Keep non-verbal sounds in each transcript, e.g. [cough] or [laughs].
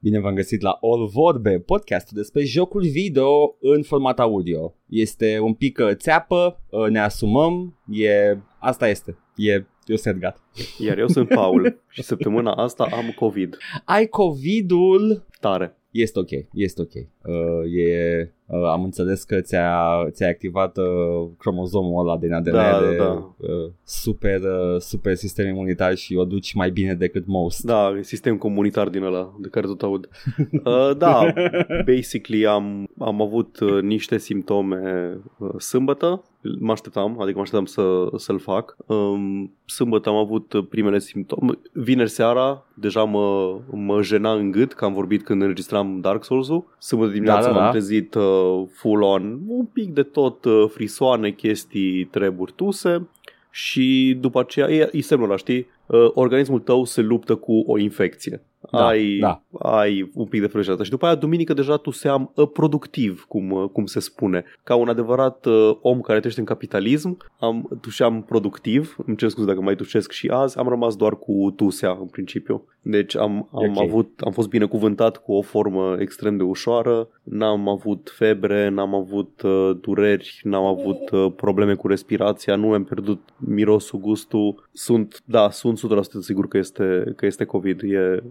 Bine v-am găsit la All Vorbe, podcastul despre jocul video în format audio. Este un pic uh, țeapă, uh, ne asumăm, e... asta este. E eu sunt gata. Iar eu sunt Paul și săptămâna asta am COVID. Ai COVID-ul? Tare. Este ok, este ok. Uh, e, uh, am înțeles că ți-a, ți-a activat uh, cromozomul ăla din ADN Da, de da, da. Uh, super, uh, super sistem imunitar și o duci mai bine decât most. Da, e sistem comunitar din ăla de care tot aud. Uh, da, [laughs] basically am, am avut uh, niște simptome uh, sâmbătă, mă așteptam, adică mă așteptam să, să-l fac. Um, sâmbătă am avut uh, primele simptome. Vineri seara deja mă, mă jena în gât că am vorbit când înregistram Dark Souls-ul. Sâmbătă dimineața Da, da, m-am da. trezit uh, full on, un pic de tot uh, frisoane, chestii, treburi, tuse. Și după aceea e, e semnul ăla, știi? Uh, organismul tău se luptă cu o infecție. Da, ai, da. ai un pic de frăjată. Și după aia, duminică, deja tu seam uh, productiv, cum, uh, cum se spune. Ca un adevărat uh, om care trăiește în capitalism, am tușeam productiv. Îmi cer scuze dacă mai tușesc și azi. Am rămas doar cu tusea, în principiu. Deci am, am, Ok. avut, am fost binecuvântat cu o formă extrem de ușoară. N-am avut febre, n-am avut uh, dureri, n-am avut uh, probleme cu respirația, nu mi-am pierdut mirosul, gustul. Sunt, da, sunt 100% sigur că este, că este COVID. E,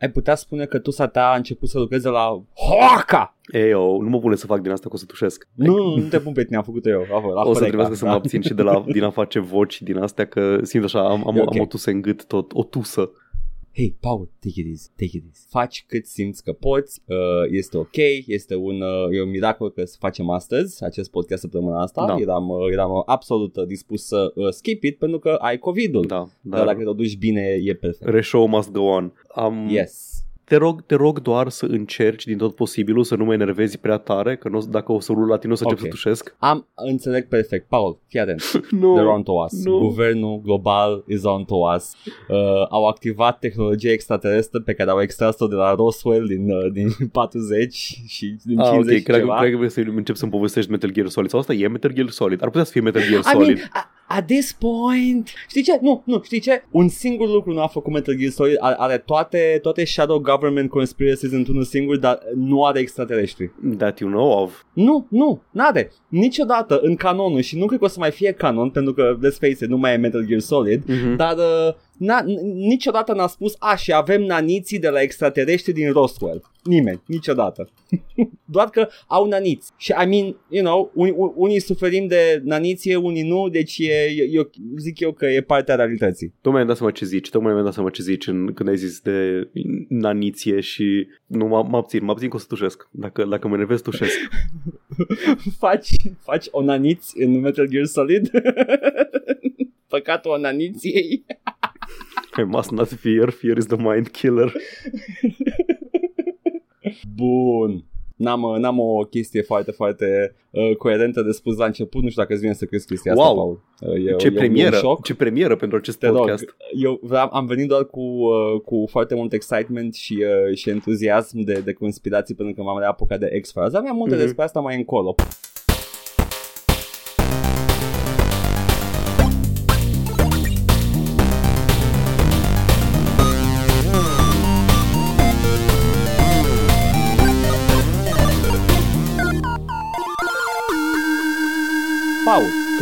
Ai putea spune că tu sa ta a început să lucreze la Hoaca! Ei, eu, nu mă pune să fac din asta că o să tușesc. Nu, nu te pun pe tine, am făcut eu. A, la o să Horeca, trebuiască să mă da. abțin și de la, din a face voci din astea, că simt așa, am, am, E ok. am o tusă în gât tot, o tusă. Hei, Paul, take it easy, take it easy. Faci cât simți că poți, uh, este ok, este un, uh, e un miracol că să facem astăzi acest podcast săptămâna asta. Da. Eram, uh, eram uh, absolut uh, dispus să uh, skip it pentru că ai COVID-ul. Da, Dar da. dacă te duci bine, e perfect. The show must go on. Am, Yes. Te, rog, te rog doar să încerci din tot posibilul să nu mă enervezi prea tare, că nu, dacă o să urlu la tine o să încep Ok. să tușesc. Am înțeleg perfect. Paul, fii atent. [laughs] Nu, They're on to us. nu. Guvernul global is on to us. Uh, au activat tehnologia extraterestră pe care au extras-o de la Roswell din, uh, din [laughs] 40 și din Ah, 50 ok, și cred, că- ceva. cred că vrei să încep să-mi povestești Metal Gear Solid. Sau asta e Metal Gear Solid. Ar putea să fie Metal Gear I Solid. mean, a- at this point, știi ce? Nu, nu, știi ce? Un singur lucru nu a făcut Metal Gear Solid, are, are toate, toate shadow government conspiracies într-unul singur, dar nu are extraterestri. That you know of. Nu, nu, n-are. Niciodată în canonul și nu cred că o să mai fie canon, pentru că, let's face it, nu mai e Metal Gear Solid, Mhm. dar uh, n-a, n- niciodată n-a spus, a, și avem naniții de la extraterestri din Roswell. Nimeni, niciodată. [laughs] Doar că au naniți. Și, I mean, you know, un, un, unii suferim de naniție, unii nu, deci e, eu zic eu că e partea realității. Tocmai mi-am dat seama ce zici, tocmai mi-am dat seama ce zici în, când ai zis de naniție și nu mă, mă abțin, mă abțin că o să tușesc. Dacă, dacă mă enervez, tușesc. [laughs] faci, faci o naniți în Metal Gear Solid? [laughs] Păcatul onaniției. I must not fear, fear is the mind killer. Bun. N-am, uh, n-am o chestie foarte, foarte uh, coerentă de spus la început. Nu știu dacă îți vine să crezi chestia asta, Wow. Paul. Uh, e, ce e, un- premieră, E un șoc. ce premieră pentru acest Te rog, podcast. eu vreau, am venit doar cu, uh, cu foarte mult excitement și, uh, și entuziasm de, de conspirații pentru că m-am reapucat de X-Files. Aveam multe Mhm. despre asta mai încolo.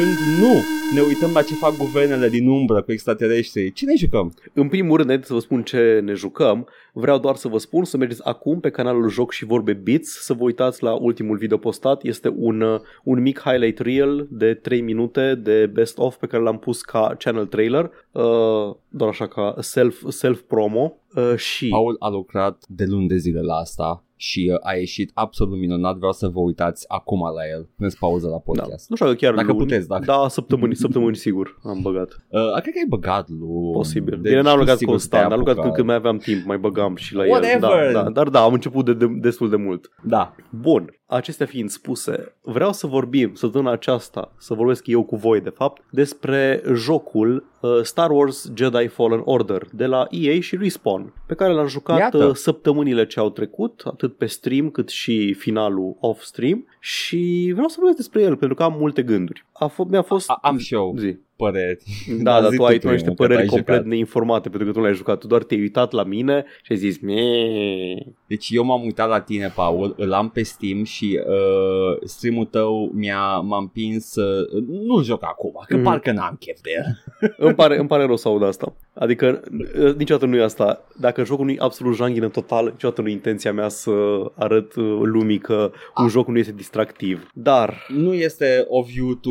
Când nu ne uităm la ce fac guvernele din umbră cu extraterestri, ce ne jucăm? În primul rând, înainte să vă spun ce ne jucăm, vreau doar să vă spun să mergeți acum pe canalul Joc și Vorbe Bits, să vă uitați la ultimul video postat. Este un, uh, un mic highlight reel de 3 minute de best of pe care l-am pus ca channel trailer, uh, doar așa ca self, self-promo. Uh, și Paul a lucrat de luni de zile la asta și uh, a ieșit absolut minunat. Vreau să vă uitați acum la el. Puneți pauză la da, podcast. nu știu dacă chiar Dacă luni. puteți, dacă. Da, săptămâni, săptămâni sigur am băgat. Da. [laughs] Uh, cred că ai băgat lui. Posibil. Deci Bine, n-am tu lucrat sigur constant, te-ai am lucrat când, apucat. când mai aveam timp, mai băgam și la Whatever. el. Da, da, dar da, am început de, de, destul de mult. Da. Bun, acestea fiind spuse, vreau să vorbim săptămâna aceasta, să vorbesc eu cu voi de fapt, despre jocul uh, Star Wars Jedi Fallen Order de la EA și Respawn, pe care l-am jucat Iată. uh, săptămânile ce au trecut, atât pe stream cât și finalul off-stream și vreau să vorbesc despre el pentru că am multe gânduri. A f- mi-a fost... A, am și eu Zi. păreri. Da, dar zi tu ai tu primul, niște că păreri ai complet jucat. neinformate pentru că tu nu l-ai jucat. Tu doar te-ai uitat la mine și ai zis Mie. Deci eu m-am uitat la tine, Paul, îl am pe Steam și uh, streamul tău mi-a, m-a împins să nu joc acum, că Mhm. parcă n-am chef de el. [laughs] îmi, pare, îmi pare rău să aud asta. Adică uh, niciodată nu e asta. Dacă jocul nu e absolut janghină total, niciodată nu e intenția mea să arăt uh, lumii că un Ah. joc nu este distractiv. Dar Nu este of you to,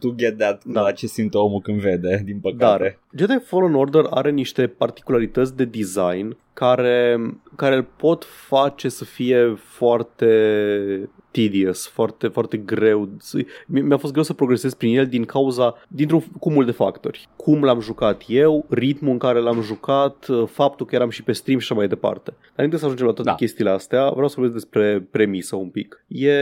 to get that, Da. da. la ce simte omul când vede, din păcate. Dar Jedi Fallen Order are niște particularități de design care, care îl pot face să fie foarte tedious, foarte, foarte greu. Mi- Mi-a fost greu să progresez prin el din cauza, dintr-un cumul de factori. Cum l-am jucat eu, ritmul în care l-am jucat, faptul că eram și pe stream și așa mai departe. Dar înainte să ajungem la toate Da. chestiile astea, vreau să vorbesc despre premisă un pic. E,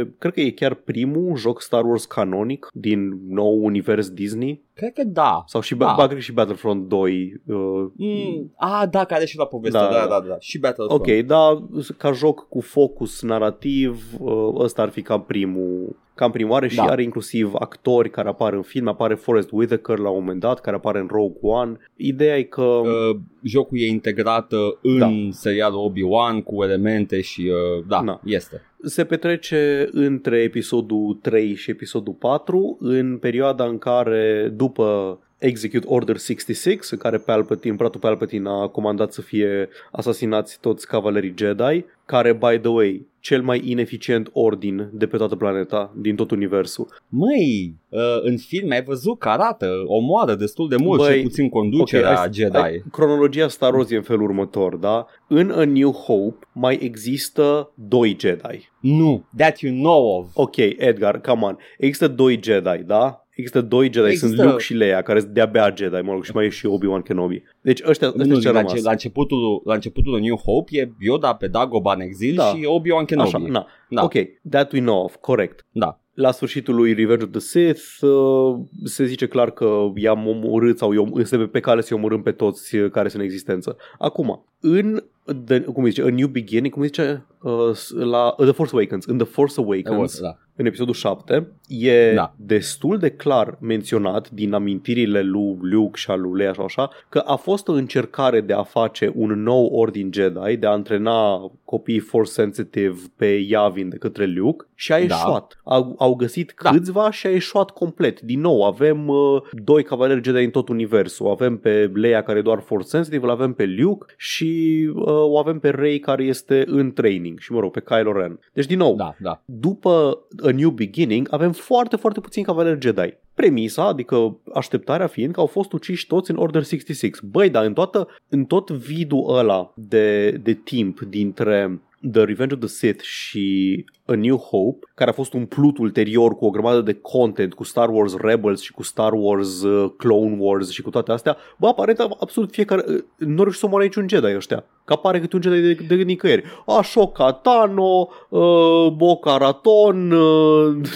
Mm. cred că e chiar primul joc Star Wars canonic din nou univers Disney Cred că da. sau și, Da. ba, cred că și Battlefront 2. Uh, Mm, a, da, care și la povestea, Da, da, da. da, da, da. Și Battlefront. ok, dar ca joc cu focus narrativ, uh, ăsta ar fi cam primul cam primoare și Da. are inclusiv actori care apar în film, apare Forrest Whitaker la un moment dat, care apare în Rogue One. Ideea e că... Uh, jocul e integrat uh, în Da. serialul Obi-Wan cu elemente și uh, da, Da. este. se petrece între episodul 3 și episodul 4, în perioada în care, după Execute Order 66, în care Palpatine, bratul Palpatine a comandat să fie asasinați toți cavalerii Jedi, care, by the way, cel mai ineficient ordin de pe toată planeta, din tot universul. Măi, uh, în filme ai văzut că arată, omoară destul de mult, Băi, cel puțin conducerea hai- Jedi. hai- cronologia Star Wars e în felul următor, da? În A New Hope mai există doi Jedi. Nu, that you know of. Ok, Edgar, come on. Există doi Jedi, da? Există doi Jedi, Există- sunt Luke și Leia, care sunt de-abia Jedi, mă rog, și mai e și Obi-Wan Kenobi. Deci ăștia, ăștia nu, ce la, rămas. ce, la, începutul, la începutul New Hope e Yoda pe Dagobah în exil Da. și Obi-Wan Kenobi. Așa, na. Da. Ok, that we know of, corect. Da. La sfârșitul lui Revenge of the Sith uh, se zice clar că i-am omorât sau i-om, este pe- pe cale să-i omorâm pe toți uh, care sunt în existență. Acum, în the, cum zice, A New Beginning, cum zice, uh, s- la uh, The Force Awakens, în The Force Awakens, Da. în episodul 7, e Da. destul de clar menționat din amintirile lui Luke și al lui Leia și așa, că a fost o încercare de a face un nou ordin Jedi, de a antrena copiii Force Sensitive pe Yavin de către Luke și a Da. ieșuat. Au, au găsit Da. câțiva și a ieșuat complet. Din nou, avem uh, doi cavaleri Jedi în tot universul. Avem pe Leia care e doar Force Sensitive, îl avem pe Luke și uh, o avem pe Rey care este în training și, mă rog, pe Kylo Ren. Deci, din nou, Da, da. după A New Beginning avem foarte, foarte puțini cavaleri Jedi. Premisa, adică așteptarea fiind că au fost uciși toți în Order 66. Băi, dar în, toată, în tot vidul ăla de, de timp dintre The Revenge of the Sith și A New Hope, care a fost umplut ulterior cu o grămadă de content, cu Star Wars Rebels și cu Star Wars uh, Clone Wars și cu toate astea, bă, aparent absolut fiecare, uh, nu reușit să omoare niciun Jedi ăștia. Că apare câte un Jedi de, de nicăieri. Ashoka Tano, uh, Boca Raton, uh,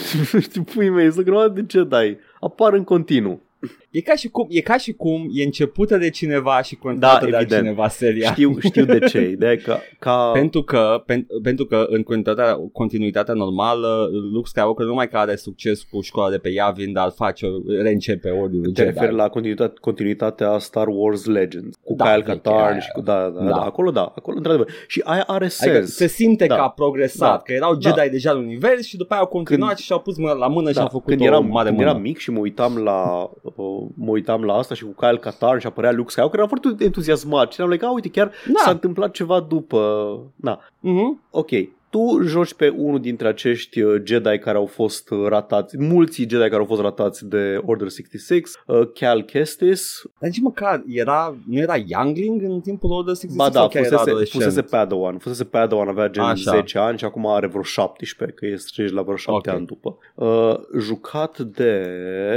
știu [laughs] pui mei, sunt grămadă de Jedi. Apar în continuu. E ca și cum, e ca și cum e începută de cineva și continuată Da, de evident. altcineva seria. Știu, știu de ce. Ideea e că ca... [laughs] Pentru că, pen, pentru că în continuitatea, continuitatea normală, Luke Skywalker nu numai că are succes cu școala de pe Yavin, dar face, reîncepe ordinul Te Jedi. referi la continuitate, continuitatea Star Wars Legends cu Da, Kyle veche, Katarn aia. și cu da, da, da, Da. da, acolo da, acolo într-adevăr. Și aia are Adică sens. se simte Da. că a progresat, Da. că erau Da. Jedi deja în univers și după aia au continuat Când- și și-au pus mâna la mână și da, au făcut când o eram, mare când mână. eram mic și mă uitam la uh, mă uitam la asta și cu Kyle Katarn și apărea Luke Skywalker, eram foarte entuziasmat și eram like, a, uite, chiar Da. s-a întâmplat ceva după. Na, Mhm. ok. Tu joci pe unul dintre acești uh, Jedi care au fost uh, ratați, mulți Jedi care au fost ratați de Order 66, uh, Cal Kestis, Dar nici măcar era, nu era Youngling în timpul Order 66 Ba da, sau chiar era fusese, adolescent? fusese Padawan. Fusese Padawan, avea gen Așa. 10 ani și acum are vreo 17, că este la vreo 7 Ok. ani după. Uh, jucat de,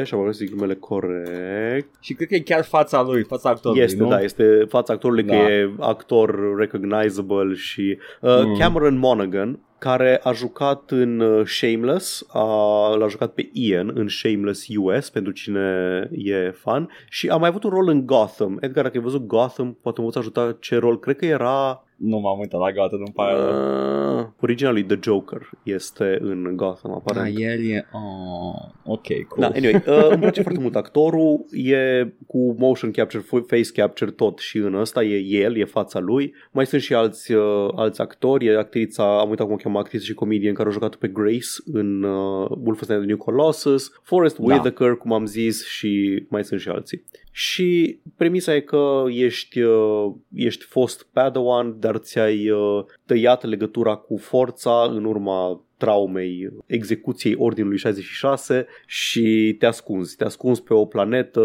și am să zic numele corect, Și cred că e chiar fața lui, fața actorului, este, nu? da, este fața actorului că Da. e actor recognizable și uh, Mm. Cameron Monaghan, care a jucat în uh, Shameless, a, l-a jucat pe Ian în Shameless US, pentru cine e fan, și a mai avut un rol în Gotham. Edgar, dacă ai văzut Gotham, poate mă poți ajuta ce rol, cred că era Nu m-am uitat la gata, nu-mi pare rău. Uh, originea lui The Joker este în Gotham, Da, aparent. el e... Oh, ok, cool. Da, anyway, [laughs] uh, îmi place foarte mult actorul, e cu motion capture, face capture tot și în ăsta, e el, e fața lui. Mai sunt și alți, uh, alți actori, e actrița, am uitat cum o cheamă, actriță și comedian care a jucat pe Grace în uh, Wolfenstein The New Colossus, Forrest Da. Whitaker, cum am zis, și mai sunt și alții. Și premisa e că ești, uh, ești fost Padawan, dar ți-ai uh, tăiat legătura cu forța în urma traumei execuției Ordinului 66 și te ascunzi. Te ascunzi pe o planetă,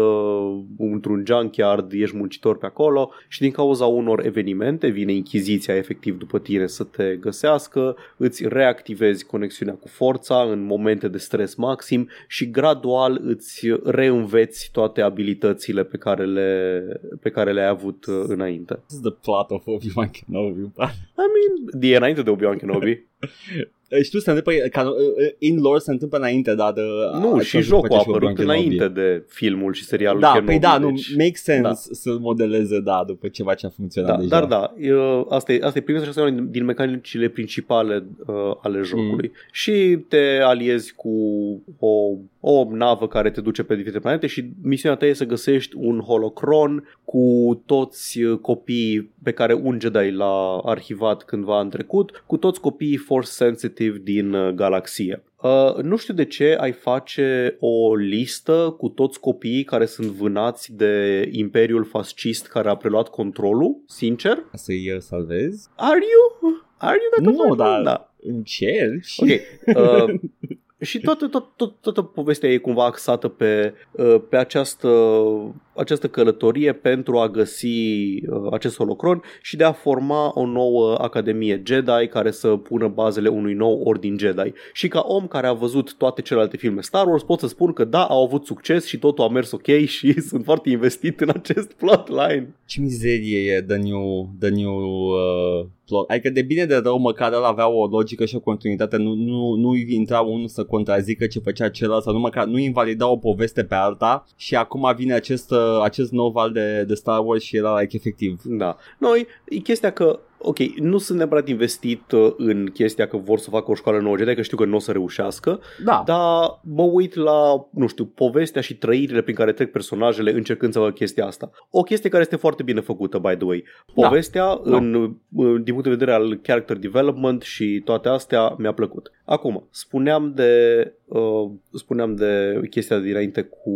într-un junkyard, ești muncitor pe acolo și din cauza unor evenimente vine Inchiziția efectiv după tine să te găsească, îți reactivezi conexiunea cu forța în momente de stres maxim și gradual îți reînveți toate abilitățile pe care, le, pe care le-ai avut uh, înainte. This is the plot of Obi-Wan Kenobi. I mean, e înainte de Obi-Wan Kenobi. [laughs] Știu, se întâmplă, ca, in lore se întâmplă înainte, dar de, Nu, același și lucru jocul face a și Obi-Wan apărut Kenobi. înainte de filmul și serialul Da, Kenobi. păi da, nu, deci- make sense da. să-l modeleze, da, după ceva ce a funcționat Da, deja. dar da, e, asta e, asta e premisa și asta e una din, din mecanicile principale uh, ale jocului. Mm. Și te aliezi cu o, o navă care te duce pe diferite planete și misiunea ta e să găsești un holocron cu toți uh, copiii pe care un Jedi l-a arhivat cândva în trecut, cu toți copiii force sensitive din uh, galaxie. Uh, nu știu de ce ai face o listă cu toți copiii care sunt vânați de Imperiul Fascist care a preluat controlul, sincer. Ca Să-i uh, salvezi? Are you? Are you dacă Nu, faci? dar- Da. Încerci? Ok. Uh, [laughs] și toată, tot, tot, toată povestea e cumva axată pe, uh, pe această, această călătorie pentru a găsi uh, acest holocron și de a forma o nouă academie Jedi care să pună bazele unui nou ordin Jedi. Și ca om care a văzut toate celelalte filme Star Wars pot să spun că da, au avut succes și totul a mers ok [laughs] și sunt foarte investit în acest plotline. Ce mizerie e The New, the new uh, plot. Adică de bine de rău măcar el avea o logică și o continuitate, nu, nu, nu intra unul să contrazică ce făcea celălalt sau nu măcar nu invalida o poveste pe alta și acum vine acest, uh, acest nou val de, de Star Wars și era like, efectiv. Da. Noi, e chestia că ok, nu sunt neapărat investit uh, în chestia că vor să facă o școală nouă Jedi, că știu că nu o să reușească, Da, dar mă uit la, nu știu, povestea și trăirile prin care trec personajele încercând să facă chestia asta. O chestie care este foarte bine făcută, by the way. Da. Povestea, Da. în, în- din punct de vedere al character development și toate astea, mi-a plăcut. Acum, spuneam de, uh, spuneam de chestia dinainte cu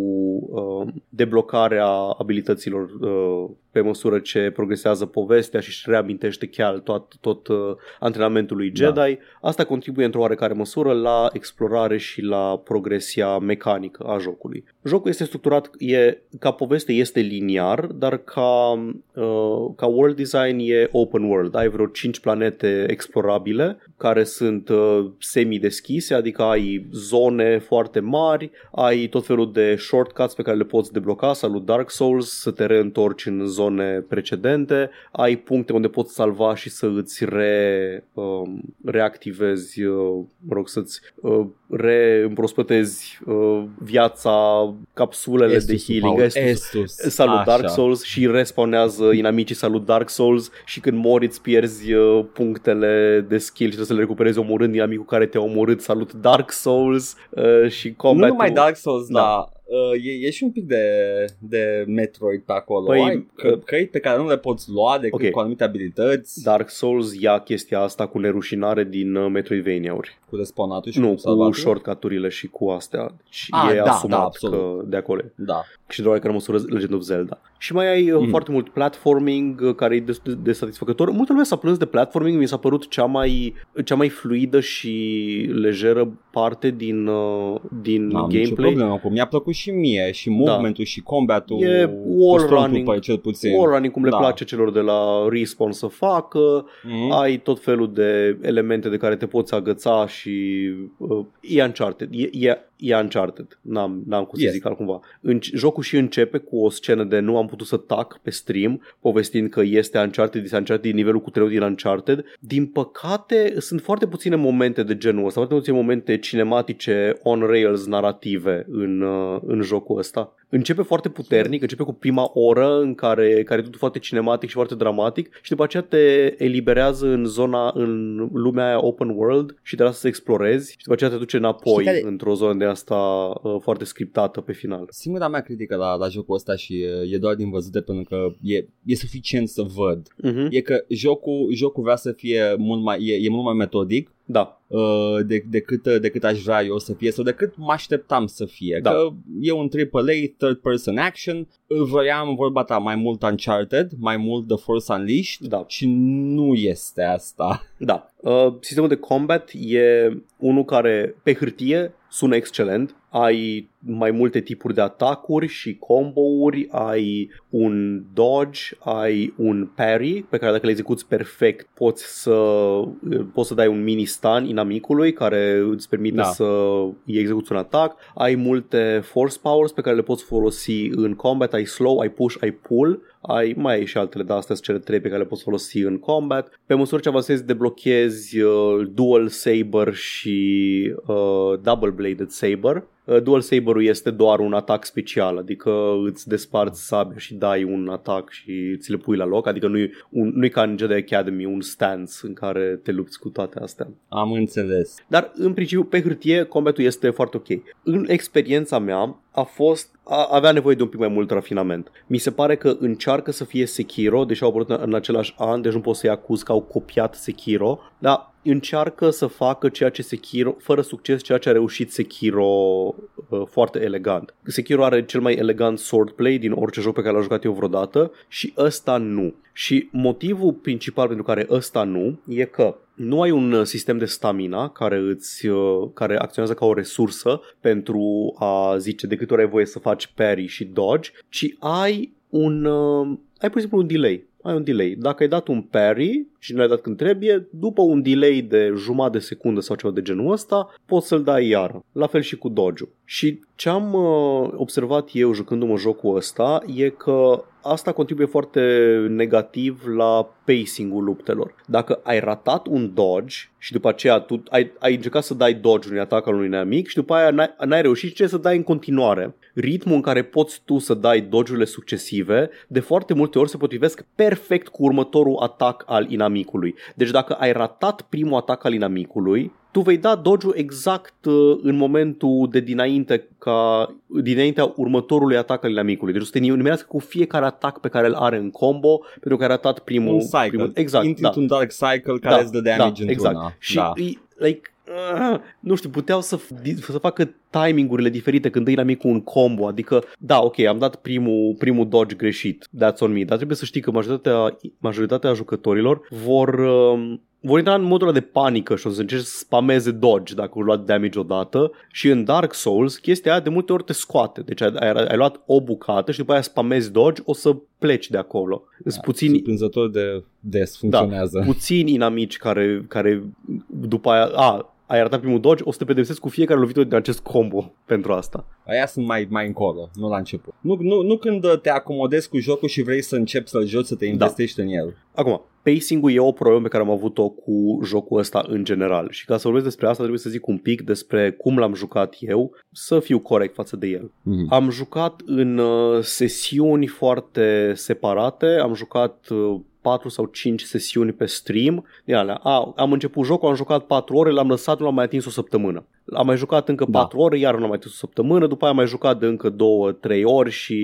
uh, deblocarea abilităților uh, pe măsură ce progresează povestea și își reamintește chiar tot, tot uh, antrenamentul lui Jedi. Da. Asta contribuie într-o oarecare măsură la explorare și la progresia mecanică a jocului. Jocul este structurat, e, ca poveste este liniar, dar ca, uh, ca world design e open world. Ai vreo 5 planete explorabile care sunt uh, semi-deschise, adică ai zone foarte mari, ai tot felul de shortcuts pe care le poți debloca, salut Dark Souls, să te reîntorci în zone precedente, ai puncte unde poți salva și să îți re, um, reactivezi, uh, mă rog, să-ți uh, reîmprospătezi uh, viața, capsulele Estus, de healing, Paul, Estus, Estus. Salut Așa. Dark Souls și respawnează inamicii Salut Dark Souls și când mori îți pierzi uh, punctele de skill și trebuie să le recuperezi omorând inamicul care te-a omorât Salut Dark Souls uh, și Nu combat numai Dark Souls, Da. da. dar uh, e, e și un pic de, de Metroid pe acolo. Păi, Ai că, uh, căi pe care nu le poți lua decât Ok. cu anumite abilități, Dark Souls ia chestia asta cu nerușinare din uh, Metroidvania-uri. cu respawnatul și Nu, cu cu salvatul. shortcut-urile și cu astea. Și Ah, e da, da, asumat absolut. că de acolo e. Da. și de oarecare măsură Legend of Zelda. Și mai ai mm. Mm. foarte mult platforming uh, care e destul de, de satisfăcător. Multă lume s-a plâns de platforming, mi s-a părut cea mai, cea mai fluidă și lejeră parte din, uh, din N-am nicio gameplay. problemă cu Mi-a plăcut și mie și movementul și combatul E cu wall Stormtrooper, running- cel puțin. Wall running cum le Da. place celor de la Respawn să facă, Mhm. ai tot felul de elemente de care te poți agăța și uh, e Uncharted. E, e e Uncharted. N-am, n-am cum să Yes. zic altcumva. În, jocul și începe cu o scenă de nu am putut să tac pe stream, povestind că este Uncharted, este Uncharted din nivelul cu trei din Uncharted. Din păcate, sunt foarte puține momente de genul ăsta, foarte puține momente cinematice on rails narrative în, uh, în jocul ăsta. Începe foarte puternic, începe cu prima oră în care, care e totul foarte cinematic și foarte dramatic și după aceea te eliberează în zona, în lumea aia open world și te lasă să explorezi și după aceea te duce înapoi Știi care- într-o zonă de asta uh, foarte scriptată pe final. Singura mea critică la, la jocul ăsta și e, e doar din văzute pentru că e, e suficient să văd. Uh-huh. E că jocul, jocul vrea să fie mult mai, e, e mult mai metodic Da, uh, de, decât, decât aș vrea eu să fie sau decât mă așteptam să fie. Da. Că e un AAA third person action, vroiam vorba ta mai mult Uncharted, mai mult The Force Unleashed da. și nu este asta. Da. Uh, sistemul de combat e unul care pe hârtie sună excelent. Ai mai multe tipuri de atacuri și combo-uri, ai un dodge, ai un parry pe care dacă le execuți perfect poți să poți să dai un mini stun inamicului care îți permite Da. să îi execuți un atac. Ai multe force powers pe care le poți folosi în combat, ai slow, ai push, ai pull ai mai ai și altele, dar astea sunt cele trei pe care le poți folosi în combat. Pe măsură ce avansezi, deblochezi uh, dual saber și uh, double bladed saber. Uh, dual saber-ul este doar un atac special, adică îți desparți sabia și dai un atac și ți le pui la loc, adică nu-i, un, nu-i ca în Jedi Academy un stance în care te lupți cu toate astea. Am înțeles. Dar în principiu pe hârtie combatul este foarte ok. În experiența mea a fost a, avea nevoie de un pic mai mult rafinament. Mi se pare că încearcă să fie Sekiro, deși au apărut în, în același an, deci nu pot să-i acuz că au copiat Sekiro, dar încearcă să facă ceea ce Sekiro, fără succes, ceea ce a reușit Sekiro uh, foarte elegant. Sekiro are cel mai elegant swordplay din orice joc pe care l-am jucat eu vreodată și ăsta nu. Și motivul principal pentru care ăsta nu e că nu ai un uh, sistem de stamina care îți uh, care acționează ca o resursă pentru a zice de câte ori ai voie să faci parry și dodge, ci ai un uh, ai pur și simplu un delay. Ai un delay. Dacă ai dat un parry și nu l-ai dat când trebuie, după un delay de jumătate de secundă sau ceva de genul ăsta, poți să-l dai iară. La fel și cu dodge Și ce am uh, observat eu jucându-mă jocul ăsta e că asta contribuie foarte negativ la pacing-ul luptelor. Dacă ai ratat un dodge și după aceea tu ai, ai încercat să dai dodge unui atac al unui inamic și după aia n-ai, n-ai reușit ce să dai în continuare. Ritmul în care poți tu să dai dodge-urile succesive de foarte multe ori se potrivesc perfect cu următorul atac al inamicului. Deci dacă ai ratat primul atac al inamicului, tu vei da dodge exact uh, în momentul de dinainte ca dinaintea următorului atac al inamicului. Deci o să te nimerească cu fiecare atac pe care îl are în combo pentru că ai ratat primul. Un cycle. primul exact, Intri da. într-un dark cycle care îți dă damage da, într-una. exact. Și da. e, like, uh, nu știu, puteau să, să facă timingurile diferite când dai inamicul un combo, adică, da, ok, am dat primul, primul dodge greșit, that's on me, dar trebuie să știi că majoritatea, majoritatea jucătorilor vor, um, vor intra în modul ăla de panică și o să încerci să spameze dodge dacă au luat damage odată și în Dark Souls chestia aia de multe ori te scoate, deci ai, ai, ai luat o bucată și după aia spamezi dodge, o să pleci de acolo. Sunt Da, puțini, Surprinzător de des funcționează. puțini inamici care, care după aia, a, ai arătat primul dodge, o să te pedepsesc cu fiecare lovitură din acest combo pentru asta. Aia sunt mai, mai încolo, nu la început. Nu, nu, nu când te acomodezi cu jocul și vrei să începi să-l joci, să te investești în el. Acum, pacing-ul e o problemă pe care am avut-o cu jocul ăsta în general și ca să vorbesc despre asta trebuie să zic un pic despre cum l-am jucat eu, să fiu corect față de el. Mm-hmm. Am jucat în uh, sesiuni foarte separate, am jucat uh, 4 sau 5 sesiuni pe stream. Din alea. A, am început jocul, am jucat 4 ore, l-am lăsat, nu l-am mai atins o săptămână. Am mai jucat încă Da. 4 ore, iar nu l-am mai atins o săptămână, după aia am mai jucat de încă 2-3 ori și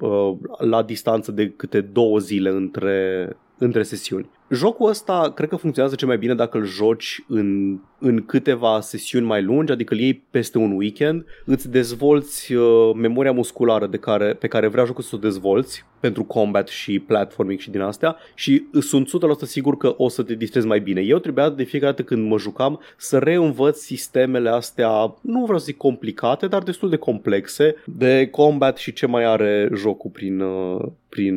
uh, la distanță de câte două zile între, între sesiuni. Jocul ăsta cred că funcționează cel mai bine dacă îl joci în, în câteva sesiuni mai lungi, adică îl iei peste un weekend, îți dezvolți uh, memoria musculară de care, pe care vrea jocul să o dezvolți pentru combat și platforming și din astea și sunt 100% sigur că o să te distrezi mai bine. Eu trebuia de fiecare dată când mă jucam să reînvăț sistemele astea, nu vreau să zic complicate, dar destul de complexe de combat și ce mai are jocul prin, uh, prin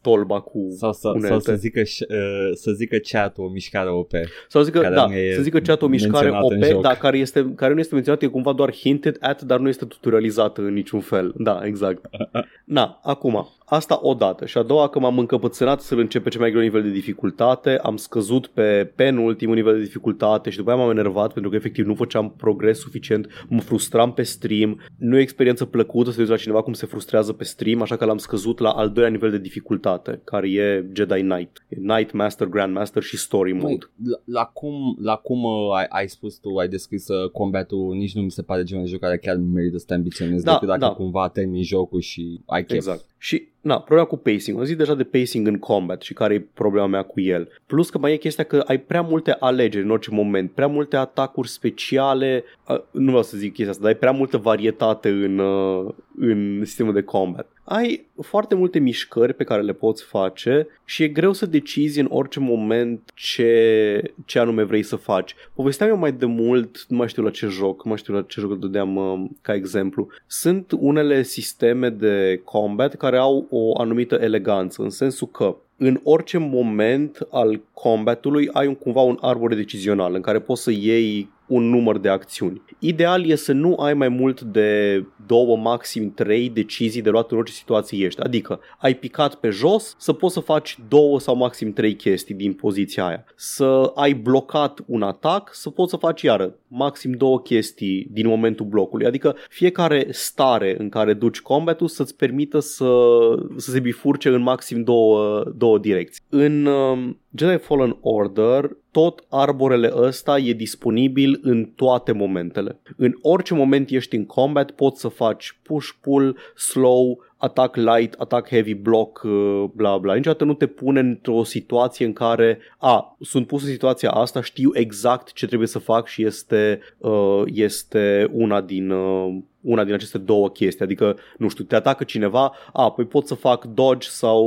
tolba cu Sau, să, unelte. sau să zică, ș- uh, să zică chat o mișcare OP. Sau zică, Care da, nu e să zică chat o mișcare menționată în OP, joc. dar care, este, care nu este menționată, e cumva doar hinted at, dar nu este tutorializată în niciun fel. Da, exact. [laughs] Na, acum, asta odată. Și a doua, că m-am încăpățânat să-l încep pe cel mai greu nivel de dificultate, am scăzut pe penultimul nivel de dificultate și după aia m-am enervat pentru că efectiv nu făceam progres suficient, mă frustram pe stream, nu e o experiență plăcută să te uiți la cineva cum se frustrează pe stream, așa că l-am scăzut la al doilea nivel de dificultate, care e Jedi Knight. E Knight Master, Grandmaster și Story Mode. Măi, la, la cum, la cum uh, ai, ai spus tu, ai descris uh, combatul, nici nu mi se pare genul de joc care chiar merită să te ambiționezi Da, decât dacă da. cumva termini jocul și ai chef. Exact. Și, na, problema cu pacing. Am zis deja de pacing în combat și care e problema mea cu el. Plus că mai e chestia că ai prea multe alegeri în orice moment, prea multe atacuri speciale, uh, nu vreau să zic chestia asta, dar ai prea multă varietate în, uh, în sistemul de combat. Ai foarte multe mișcări pe care le poți face și e greu să decizi în orice moment ce, ce anume vrei să faci. Povesteam eu mai de mult, nu mai știu la ce joc, nu mai știu la ce joc îl dădeam uh, ca exemplu. Sunt unele sisteme de combat care au o anumită eleganță, în sensul că în orice moment al combatului ai un, cumva un arbore decizional în care poți să iei un număr de acțiuni. Ideal e să nu ai mai mult de două, maxim trei decizii de luat în orice situație ești. Adică ai picat pe jos, să poți să faci două sau maxim trei chestii din poziția aia. Să ai blocat un atac, să poți să faci iară maxim două chestii din momentul blocului. Adică fiecare stare în care duci combatul să-ți permită să, să se bifurce în maxim două, două direcții. În um, Jedi Fallen Order tot arborele ăsta e disponibil în toate momentele. În orice moment ești în combat poți să faci push-pull, slow, atac light, atac heavy, block, uh, bla bla. Niciodată nu te pune într-o situație în care, a, sunt pus în situația asta, știu exact ce trebuie să fac și este, uh, este una din... Uh, una din aceste două chestii, adică, nu știu, te atacă cineva, a, păi pot să fac dodge sau,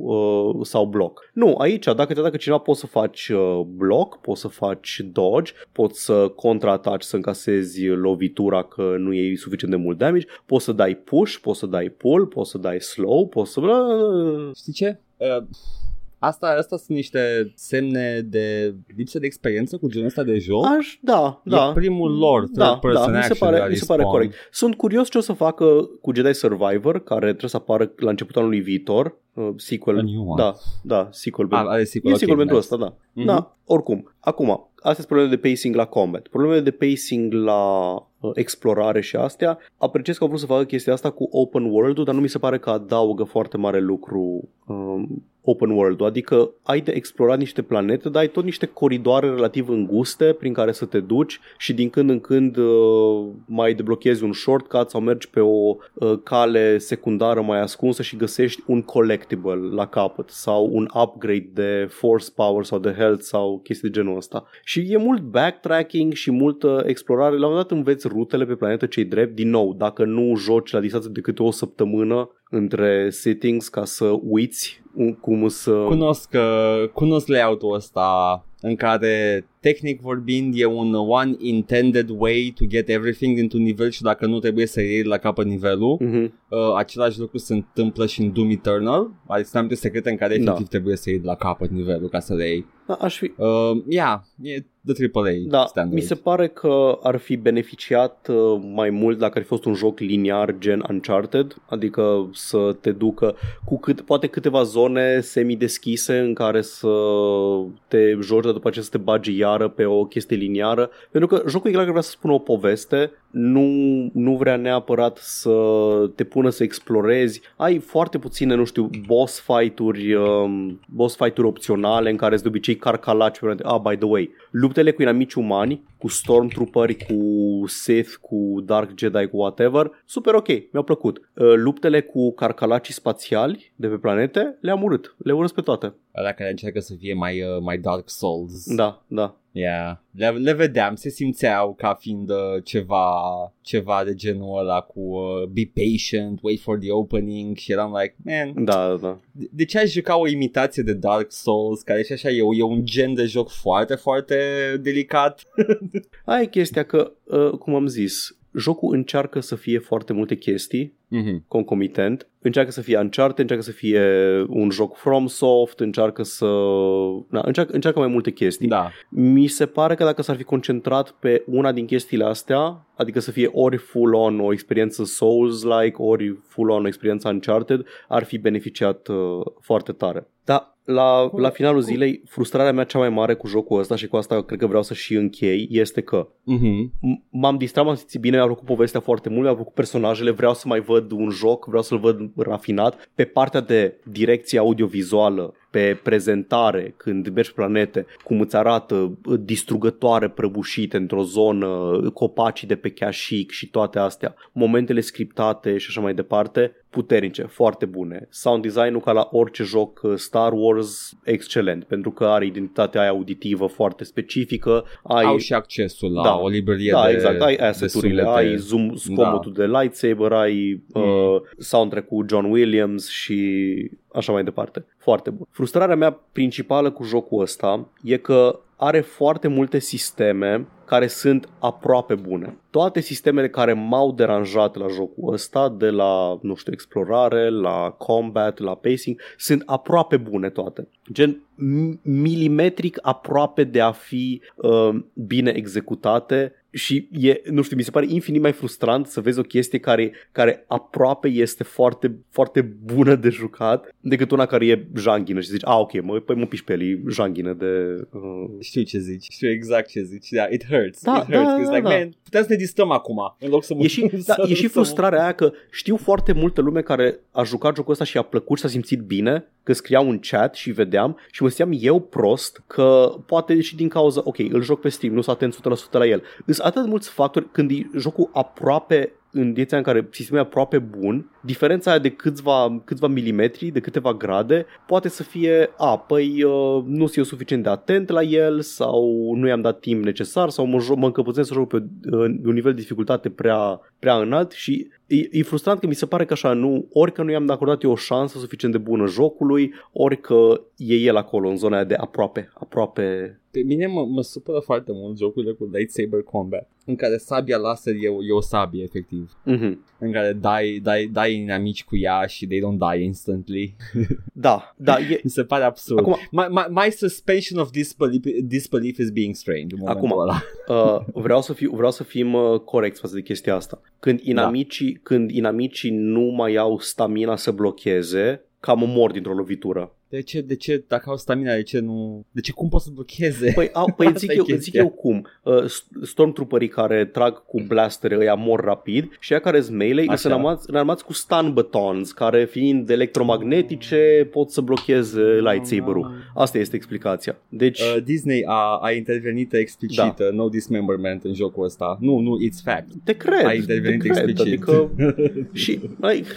uh, sau block. Nu, aici, dacă te atacă cineva, poți să faci uh, block, poți să faci dodge, poți să contraataci, să încasezi lovitura că nu iei suficient de mult damage, poți să dai push, poți să dai pull, poți să dai slow, poți să... Știi ce? Uh, asta, asta sunt niște semne de lipsă de experiență cu genul ăsta de joc. Aș, da, da. E primul lor, da, third person da, mi se action pare, de la mi se pare Respawn. corect. Sunt curios ce o să facă cu Jedi Survivor, care trebuie să apară la începutul anului viitor, uh, sequel. A new one. Da, da, sequel. A, are sequel, e ok, sequel pentru nice. asta, da. Mhm. Da, oricum. Acum, astea sunt problemele de pacing la combat. Problemele de pacing la uh, explorare și astea. Apreciez că au vrut să facă chestia asta cu open world-ul, dar nu mi se pare că adaugă foarte mare lucru um, open world-ul. Adică ai de explorat niște planete, dar ai tot niște coridoare relativ înguste prin care să te duci și din când în când uh, mai deblochezi un shortcut sau mergi pe o uh, cale secundară mai ascunsă și găsești un collectible la capăt sau un upgrade de force power sau de health sau chestii de genul ăsta. Și e mult backtracking și multă explorare. La un moment dat înveți rutele pe planetă cei drept. Din nou, dacă nu joci la distanță de câte o săptămână între settings ca să uiți un- cum să... Cunosc, uh, cunosc layout-ul ăsta în care, tehnic vorbind, e un one intended way to get everything dintr-un nivel și dacă nu trebuie să iei la capăt nivelul, Mhm. uh, același lucru se întâmplă și în Doom Eternal. Adică sunt anumite secrete în care efectiv trebuie să iei de la capăt nivelul ca să le iei. Da, aș fi... Uh, yeah, e the AAA Da, standard. mi se pare că ar fi beneficiat uh, mai mult dacă ar fi fost un joc liniar gen Uncharted, adică să te ducă cu cât, poate câteva zone semi-deschise în care să te joci, dar după aceea să te bagi iară pe o chestie liniară, pentru că jocul e clar că vrea să spună o poveste, nu, nu vrea neapărat să te pună să explorezi. Ai foarte puține, nu știu, boss fight-uri, um, boss fight-uri opționale în care sunt de obicei carcalaci. pe Ah, by the way, luptele cu inamici umani, cu stormtrooperi, cu Sith, cu Dark Jedi, cu whatever, super ok, mi-au plăcut. Uh, Luptele cu carcalacii spațiali de pe planete, le-am urât, le urăsc pe toate. Ăla care încearcă să fie mai, uh, mai Dark Souls. Da, da. Yeah. Le, le vedeam, se simțeau ca fiind uh, ceva, ceva de genul ăla cu uh, be patient, wait for the opening și eram like, man, Da, da, da. de, de ce aș juca o imitație de Dark Souls, care și așa e, e un gen de joc foarte, foarte delicat? [laughs] Aia e chestia că, uh, cum am zis, jocul încearcă să fie foarte multe chestii mm-hmm. concomitent, încearcă să fie Uncharted, încearcă să fie un joc FromSoft, încearcă să... Na, încearcă, încearcă mai multe chestii. Da. Mi se pare că dacă s-ar fi concentrat pe una din chestiile astea, adică să fie ori full-on o experiență Souls-like, ori full-on o experiență Uncharted, ar fi beneficiat uh, foarte tare. Da, la, la finalul zilei, frustrarea mea cea mai mare cu jocul ăsta și cu asta cred că vreau să și închei, este că Mm-hmm. m- m-am distrat, m-am simțit bine, mi-a plăcut povestea foarte mult, mi-a plăcut personajele, vreau să mai văd un joc, vreau să-l văd rafinat. Pe partea de direcție audiovizuală, pe prezentare, când mergi pe planete, cum îți arată uh, distrugătoare prăbușite într-o zonă, copacii de pe Kashyyyk și toate astea, momentele scriptate și așa mai departe, puternice, foarte bune. Sound design-ul ca la orice joc uh, Star Wars, excelent, pentru că are identitatea aia auditivă foarte specifică, ai Au și accesul la Da. o librărie da, de exact, ai de asset-urile, sunete. ai zoom, zgomotul de lightsaber, ai Mm. uh, soundtrack cu John Williams și așa mai departe. Foarte bun. Frustrarea mea principală cu jocul ăsta e că are foarte multe sisteme care sunt aproape bune. Toate sistemele care m-au deranjat la jocul ăsta, de la, nu știu, explorare, la combat, la pacing, sunt aproape bune toate. Gen m- milimetric aproape de a fi uh, bine executate și e, nu știu, mi se pare infinit mai frustrant să vezi o chestie care, care aproape este foarte, foarte bună de jucat decât una care e janghină și zici, a, ok, mă, păi mă piși pe el, e janghină de... Uh... Știu ce zici, știu exact ce zici. Da, it hurts. Da, it hurts. da, It's da, like, da. man, putem să ne distrăm acum, în loc să E și, [laughs] da, să- e și să- frustrarea aia că știu foarte multă lume care a jucat jocul ăsta și a plăcut și s-a simțit bine, că scriau în chat și vedeam și mă simțeam eu prost că poate și din cauza, ok, îl joc pe Steam, nu sunt atent 100% la el. Sunt atât de mulți factori când e jocul aproape în direcția în care sistemul e aproape bun, diferența aia de câțiva, câțiva milimetri, de câteva grade, poate să fie, a, păi uh, nu sunt eu suficient de atent la el sau nu i-am dat timp necesar sau mă, jo- mă încăpățânesc să joc pe uh, un nivel de dificultate prea, prea înalt și e, e frustrant că mi se pare că așa, nu, ori că nu i-am acordat eu o șansă suficient de bună jocului, ori că e el acolo în zona aia de aproape, aproape Pe mine mă, mă supără foarte mult jocurile cu lightsaber combat, în care sabia laser e, o- e o sabie, efectiv. mm-hmm. În care dai, dai, dai inamici cu ea și they don't die instantly. Da, da, e, Mi se pare absurd. Acum- my, my, my suspension of disbelief, disbelief is being strained. În momentul Acum. ăla. Uh, vreau, să fiu, vreau să fim uh, corecți față de chestia asta. Când inamicii, când inamicii nu mai au stamina să blocheze, cam mor dintr-o lovitură. De ce, de ce, dacă au stamina, de ce nu... De ce, cum pot să blocheze? Păi, au, păi îți zic, Asta e eu, îți zic chestia. eu cum. Uh, Stormtrooperii care trag cu blastere ăia mor rapid și ea care sunt melee Așa. sunt înarmați, înarmați cu stun batons care fiind electromagnetice pot să blocheze lightsaber-ul. Asta este explicația. Deci, Uh, Disney a, a intervenit explicit, Da. uh, no dismemberment în jocul ăsta. Nu, nu, it's fact. te cred, a te intervenit cred. explicit. Adică, [laughs] și like,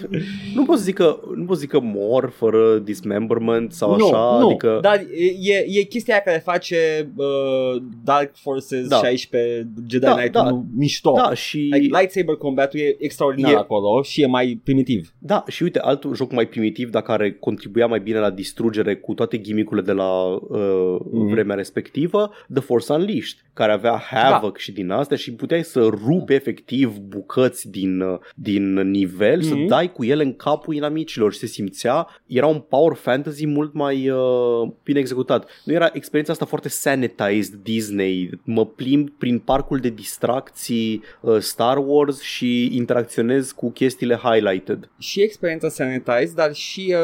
nu pot să zic că nu pot să zic că mor fără dismemberment sau nu, așa, nu, adică dar e, e chestia aia care face uh, Dark Forces Da. 16 Jedi Da, Knight da. mișto. da și Like, lightsaber combat-ul e extraordinar E- acolo și e mai primitiv. Da, și uite, alt joc mai primitiv, dar care contribuia mai bine la distrugere cu toate gimmicurile de la uh, Mhm. vremea respectivă, The Force Unleashed, care avea Havoc Da. și din astea și puteai să rupi efectiv bucăți din, uh, din nivel, să Mhm. dai cu ele în capul inamicilor și se simțea, era un power fantasy mult mai uh, bine executat. Nu era experiența asta foarte sanitized Disney, mă plimb prin parcul de distracții uh, Star Wars și interacționez cu chestiile highlighted. Și experiența sanitized, dar și,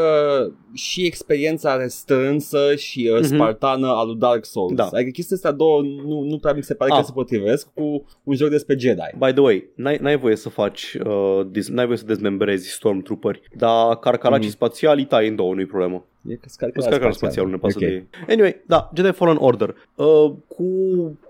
uh, și experiența restrânsă și uh, Mhm. spartană a lui Dark Souls. Da. Adică chestia astea două nu, nu prea mi se pare Ah. că se potrivesc cu un joc despre Jedi. By the way, n-ai, n-ai voie să faci, uh, dis- n-ai voie să dezmembrezi Stormtrooperi, dar carcalacii Mhm. spațiali tai în două, nu-i problemă. E că scar Îți carcă spațial, nu ne pasă Ok. de ei. Anyway, da, Jedi Fallen Order. Uh, cu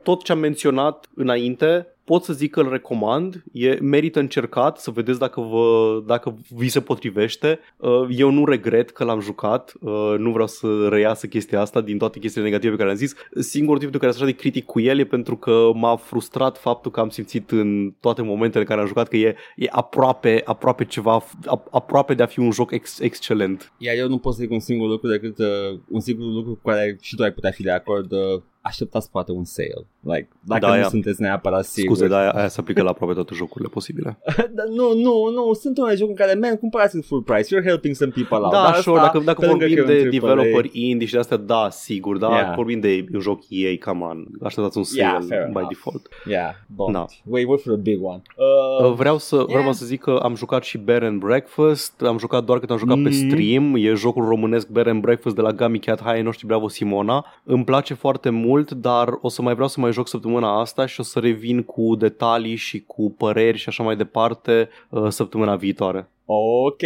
tot ce am menționat înainte, pot să zic că îl recomand, e, merită încercat să vedeți dacă, vă, dacă vi se potrivește. Uh, eu nu regret că l-am jucat, uh, nu vreau să reiasă chestia asta din toate chestiile negative pe care le-am zis. Singurul motiv de care sunt așa de critic cu el e pentru că m-a frustrat faptul că am simțit în toate momentele în care am jucat că e, e aproape, aproape ceva, ap- aproape de a fi un joc ex- excelent. Iar eu nu pot să zic un singur lucru decât uh, un singur lucru cu care și tu ai putea fi de acord. Uh, așteptați poate un sale. Like, dacă Da, nu aia- sunteți neapărat siguri. Scuze, dar aia, aia se aplică la aproape toate jocurile posibile. [laughs] Dar nu, nu, nu, sunt unele jocuri în care, man, cumpărați în full price, you're helping some people out. Da, Dar sure, asta, dacă, dacă pe lângă că vorbim e un de AAA, developeri indie și de astea, da, sigur, dar Yeah. vorbim de un joc EA, come on, așteptați un sale Yeah, fair by enough. default. Yeah, don't. Da. Wait, wait for a big one. Uh, Uh, Vreau să, vreau yeah. să zic că am jucat și Bear and Breakfast, am jucat doar când am jucat pe Mhm. stream, e jocul românesc Bear and Breakfast de la Gummy Cat High noștri Bravo Simona. Îmi place foarte mult, dar o să mai vreau să mai joc săptămâna asta și o să revin cu detalii și cu păreri și așa mai departe uh, săptămâna viitoare. Ok.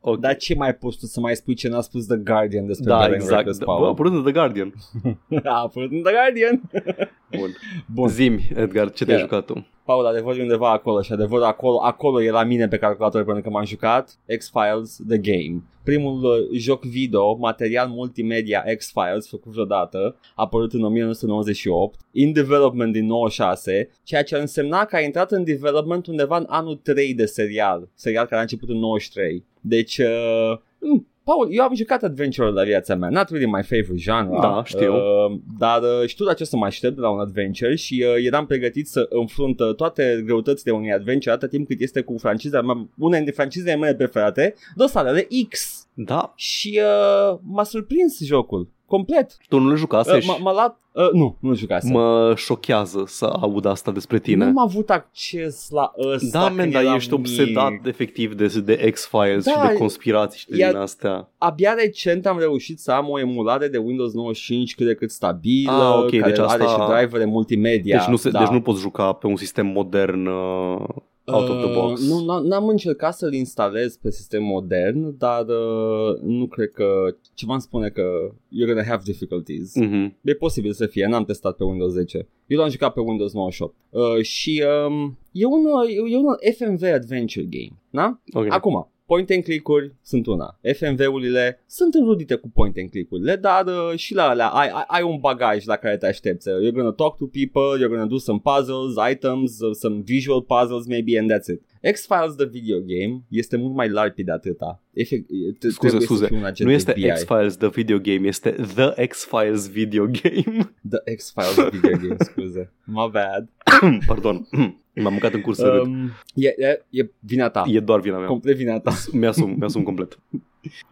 Ok. Dar ce mai poți tu să mai spui ce n-a spus The Guardian despre Da, Bear and exact. Breakfast, Da, Paul? bă, apărând de The Guardian. [laughs] A apărut în The Guardian. Bun. [laughs] Bun. Zimi, Edgar, ce te-ai Yeah. jucat tu? Paul, adevărul e undeva acolo și adevărul acolo, acolo e la mine pe calculator până când m-am jucat X-Files The Game. Primul uh, joc video, material multimedia X-Files făcut vreodată, a apărut în 1998, in development din 96, ceea ce însemna că a intrat în development undeva în anul 3 de serial, serial care a început în 93. Deci, uh, mm, Paul, eu am jucat adventure la viața mea, not really my favorite genre. Da, știu. Uh, dar uh, știu la ce să mă aștept de la un adventure și uh, eram pregătit să înfrunt uh, toate greutățile unui adventure atât timp cât este cu franciza mea, una dintre francizele mele preferate, dosarele X. Da, Și uh, m-a surprins jocul, complet. tu nu le jucase Uh, și m-a, m-a luat, uh, nu, nu jucasem. mă șochează să aud asta despre tine. Nu am avut acces la ăsta Da, când men, dar eram ești obsedat mic. efectiv de, de X-Files Da, și de conspirații și de ia- din astea. Abia recent am reușit să am o emulare de Windows 95 cât de cât stabilă, Ah, ok, care deci are asta- și drivere multimedia. Deci nu, se, da. deci nu poți juca pe un sistem modern uh, out of the box. Uh, nu, n- n-am încercat să-l instalez pe sistem modern, dar uh, nu cred că ceva îmi spune că you're gonna have difficulties. Mm. Mhm. E posibil să fie, n-am testat pe Windows 10. Eu l-am jucat pe Windows 98. Uh, și um, e, un, e un FMV adventure game, da? Ok. Acum, point and click-uri sunt una. FMV-urile sunt înrudite cu point and click-urile, dar uh, și la alea ai, ai, ai un bagaj la care te aștepți. You're gonna talk to people, you're gonna do some puzzles, items, uh, some visual puzzles maybe and that's it. X-Files the video game este mult mai larpi de atâta. Efect, t- Scuze, trebuie scuze, Să fii un agent Nu este FBI. X-Files the video game, este The X-Files video game. The X-Files video game, scuze. [laughs] My bad. [coughs] Pardon, [coughs] m-am mâncat în curs să râd. Um, e, e, e vina ta. E doar vina mea. Complet vina ta. [laughs] Mi-asum, mi-asum complet.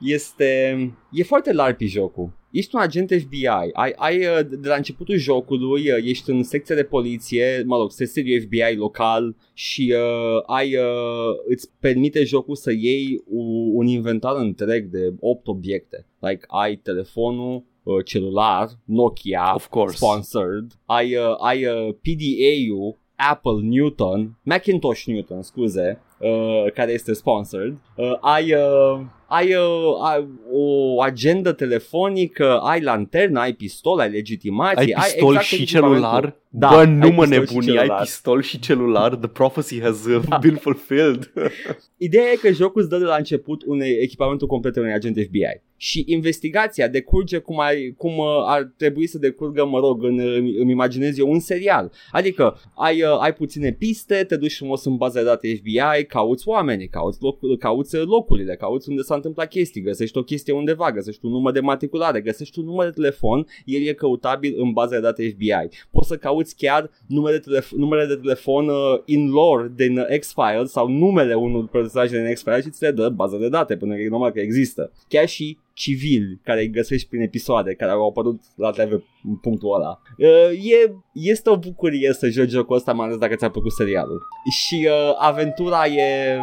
este e foarte larpi jocul. Ești un agent FBI, ai, ai uh, de la începutul jocului, uh, ești în secția de poliție, mă rog, sediu FBI local și uh, ai, uh, îți permite jocul să iei un, un inventar întreg de 8 obiecte. Like, ai telefonul, uh, celular, Nokia, Of course. sponsored, ai, uh, ai uh, PDA-ul, Apple Newton, Macintosh Newton, scuze, uh, care este sponsored, uh, ai, uh, ai, uh, ai o agendă telefonică, ai lanternă, ai pistol, ai legitimație, Ai pistol exact și echipamentul. celular? Da, Bă, ai nu mă pistol și nebuni, ai celular. pistol și celular. The prophecy has uh, Da. been fulfilled. [laughs] Ideea e că jocul îți dă de la început un echipamentul complet unui agent FBI și investigația decurge cum, ai, cum uh, ar trebui să decurgă, mă rog, în, îmi, îmi imaginez eu, un serial. Adică ai, uh, ai puține piste, te duci frumos în baza de date FBI, cauți oameni, cauți, loc, cauți locurile, cauți unde s-a întâmplat chestii, găsești o chestie undeva, găsești un număr de matriculare, găsești un număr de telefon, el e căutabil în baza de date FBI. Poți să cauți chiar numere de, telef- numere de telefon uh, in lore din uh, X-Files sau numele unui personaj din X-Files și ți le dă baza de date, până că e normal că există. Chiar și civili care îi găsești prin episoade care au apărut la TV în punctul ăla. Uh, e, este o bucurie să joci jocul ăsta, mai ales dacă ți-a plăcut serialul. Și uh, aventura e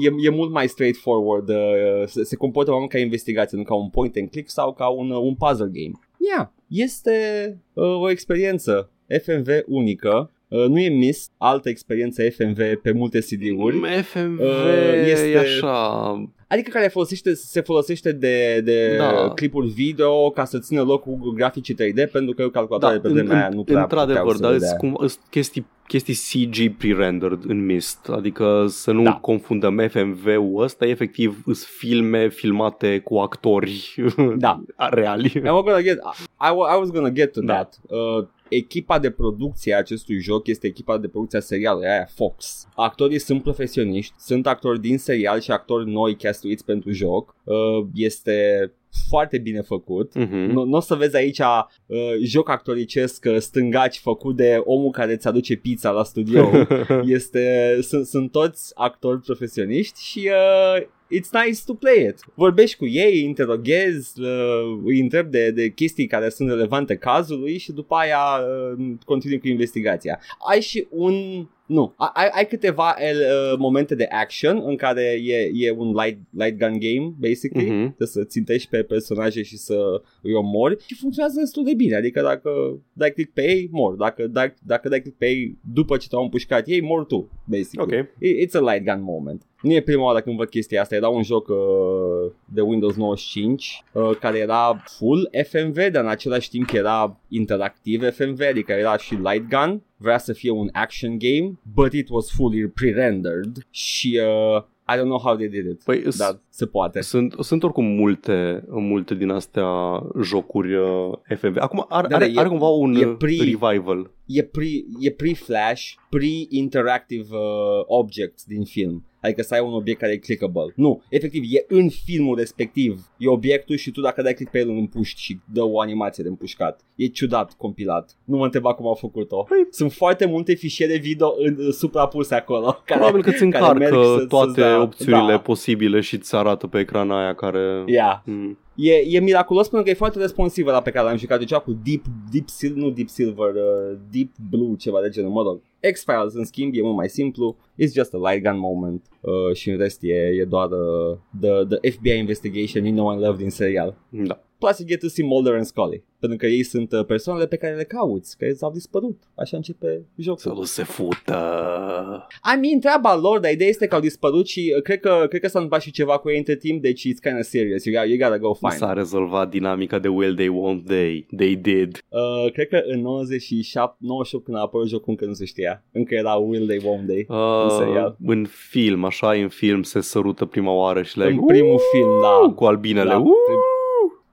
e, e mult mai straightforward, uh, se, se comportă mai mult ca investigație, nu ca un point and click sau ca un, uh, un puzzle game. Yeah, este uh, o experiență FMV unică, uh, nu e miss altă experiență FMV pe multe CD-uri. FMV Uh, este- e așa... Adică care folosește, se folosește de, de Da. clipuri video ca să țină loc cu graficii 3D pentru că calculatoarele Da, pe vremea aia nu prea într-adevăr, puteau să dar le sunt dea. cum, sunt chestii, chestii CG pre-rendered în Mist, adică să nu Da. confundăm FMV-ul ăsta, efectiv sunt filme filmate cu actori Da. [laughs] reali. I was gonna get, I, wa- I was gonna get to Da. that. Uh, echipa de producție a acestui joc este echipa de producție a serialului, aia Fox. Actorii sunt profesioniști, sunt actori din serial și actori noi castuiți pentru joc. Uh, este foarte bine făcut. Mhm. Nu, nu o să vezi aici uh, joc actoricesc uh, stângaci făcut de omul care îți aduce pizza la studio. [laughs] este, sunt, sunt toți actori profesioniști și uh, it's nice to play it. Vorbești cu ei, îi interoghezi, uh, îi întreb de, de chestii care sunt relevante cazului și după aia uh, continui cu investigația. Ai și un nu, ai, ai câteva el, uh, momente de action în care e, e un light, light gun game, basically, Mhm. mm-hmm. să țintești pe personaje și să îi omori și funcționează destul de bine, adică dacă dai click pe ei, mor, dacă dai, dacă dai click pe ei după ce te-au împușcat ei, mor tu, basically. Ok. I- It's a light gun moment. Nu e prima oară când văd chestia asta, era un joc uh, de Windows 95 uh, care era full FMV, dar în același timp era interactiv FMV, adică era și light gun, vrea să fie un action game, but it was fully pre-rendered și uh, I don't know how they did it, Păi, dar se poate. Sunt, sunt oricum multe, multe din astea jocuri uh, FMV. Acum are, Da, are, da, e- are cumva un e uh, pri- revival. e, pre, e pre-flash, pre-interactive uh, objects din film. Adică să ai un obiect care e clickable. Nu, efectiv, e în filmul respectiv. E obiectul și tu dacă dai click pe el îl împuști și dă o animație de împușcat. E ciudat compilat. Nu mă întreba cum au făcut-o. Păi- Sunt foarte multe fișiere video în, în suprapuse acolo. Care, Probabil că îți care merg încarcă să- să-ți toate dea- opțiunile da. posibile și îți arată pe ecran aia care... Yeah. Mm. E, e miraculos pentru că e foarte responsivă la pe care l-am jucat. Deci cu Deep, Deep Silver, nu Deep Silver, uh, Deep Blue, ceva de genul, mă rog. X-Files, în schimb, e mult mai simplu. It's just a light gun moment. Uh, și în rest e, e doar uh, the, the FBI investigation you know and love din serial. Da. Plus you get to see Mulder and Scully. Pentru că ei sunt uh, persoanele pe care le cauți, care s-au dispărut. Așa începe Să jocul. nu se fută. I mean, treaba lor, dar ideea este că au dispărut și uh, cred că, cred că s-a întâmplat și ceva cu ei între timp, deci it's kind of serious. You, got, you gotta go find. S-a rezolvat dinamica de will they, won't they. They did. Uh, cred că în 97, 98 când a apărut jocul încă nu se știa. Încă era Will They, Won't They. Uh, serial. în film, așa, în film se sărută prima oară și le în primul film, da. cu albinele. Da, Uh,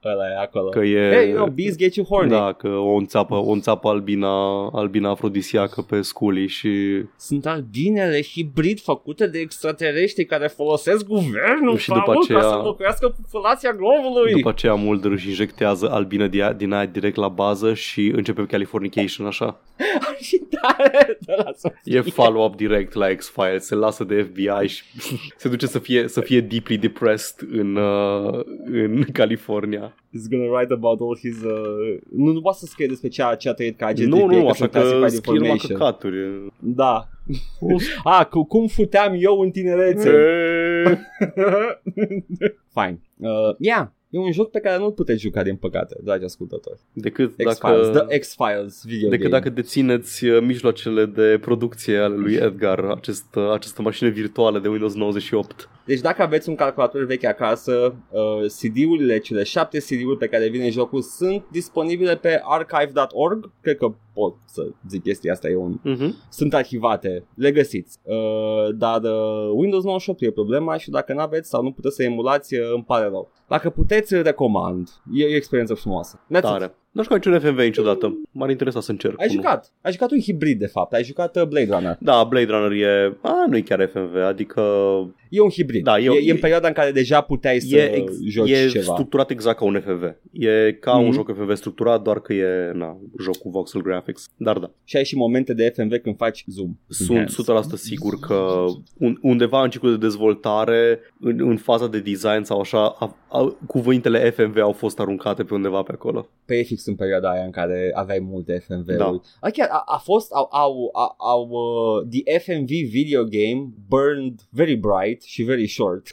Ăla e acolo. că e... Hey, you know, bees get you horny. Da, că o înțapă, o înțapă albina, albina afrodisiacă pe sculi și Sunt albinele hibrid făcute de extraterestri care folosesc guvernul Și după Paul, ca aceea- să locuiască populația globului. după aceea Mulder își injectează albină din aia, din aia direct la bază și începe Californication așa. [laughs] și tare de la Sofia. E follow-up direct la X-Files, se lasă de FBI și [laughs] se duce să fie, să fie deeply depressed în, uh, în California. He's gonna write about all his... Uh... Nu, nu poate să scrie despre ce a, ce a trăit ca agent nu, FBI, nu, că așa sunt că classified scrie numai information. căcaturi. Da. A, [laughs] cu, cum futeam eu în tinerețe. [laughs] Fine. Uh, yeah, e un joc pe care nu-l puteți juca, din păcate, dragi ascultători. Decât X-Files, dacă... The X-Files video Decât game. dacă dețineți uh, mijloacele de producție ale lui Edgar, acest, uh, această mașină virtuală de Windows 98. Deci dacă aveți un calculator vechi acasă, uh, CD-urile, cele șapte CD-uri pe care vine jocul sunt disponibile pe archive.org. Cred că pot să zic chestia asta, e un... Uh-huh. Sunt arhivate, le găsiți. Uh, dar uh, Windows 98 e problema și dacă nu aveți sau nu puteți să emulați, uh, îmi pare rău. Dacă puteți, îl recomand. E, e o experiență frumoasă. That's it. Tare. Nu știu niciun FMV niciodată. M-ar interesa să încerc. Ai unul. jucat. Ai jucat un hibrid, de fapt. Ai jucat uh, Blade Runner. Da, Blade Runner e... A, nu e chiar FMV, adică E un hibrid. Da, e- e, e în e- perioada în care deja puteai să e, ex, joci e ceva. structurat exact ca un FMV. E ca un Mhm. joc FMV structurat, doar că e na, joc cu voxel graphics. Dar da, Și ai și momente de FMV când faci zoom. sunt Enhance. 100% sigur că un, undeva în ciclul de dezvoltare, în, în faza de design sau așa, a, a, cuvintele FMV au fost aruncate pe undeva pe acolo. Pe e fix în perioada aia în care aveai multe FMV-uri. Da. A, chiar a, a fost, au, au, au, au uh, the FMV video game burned very bright și very short.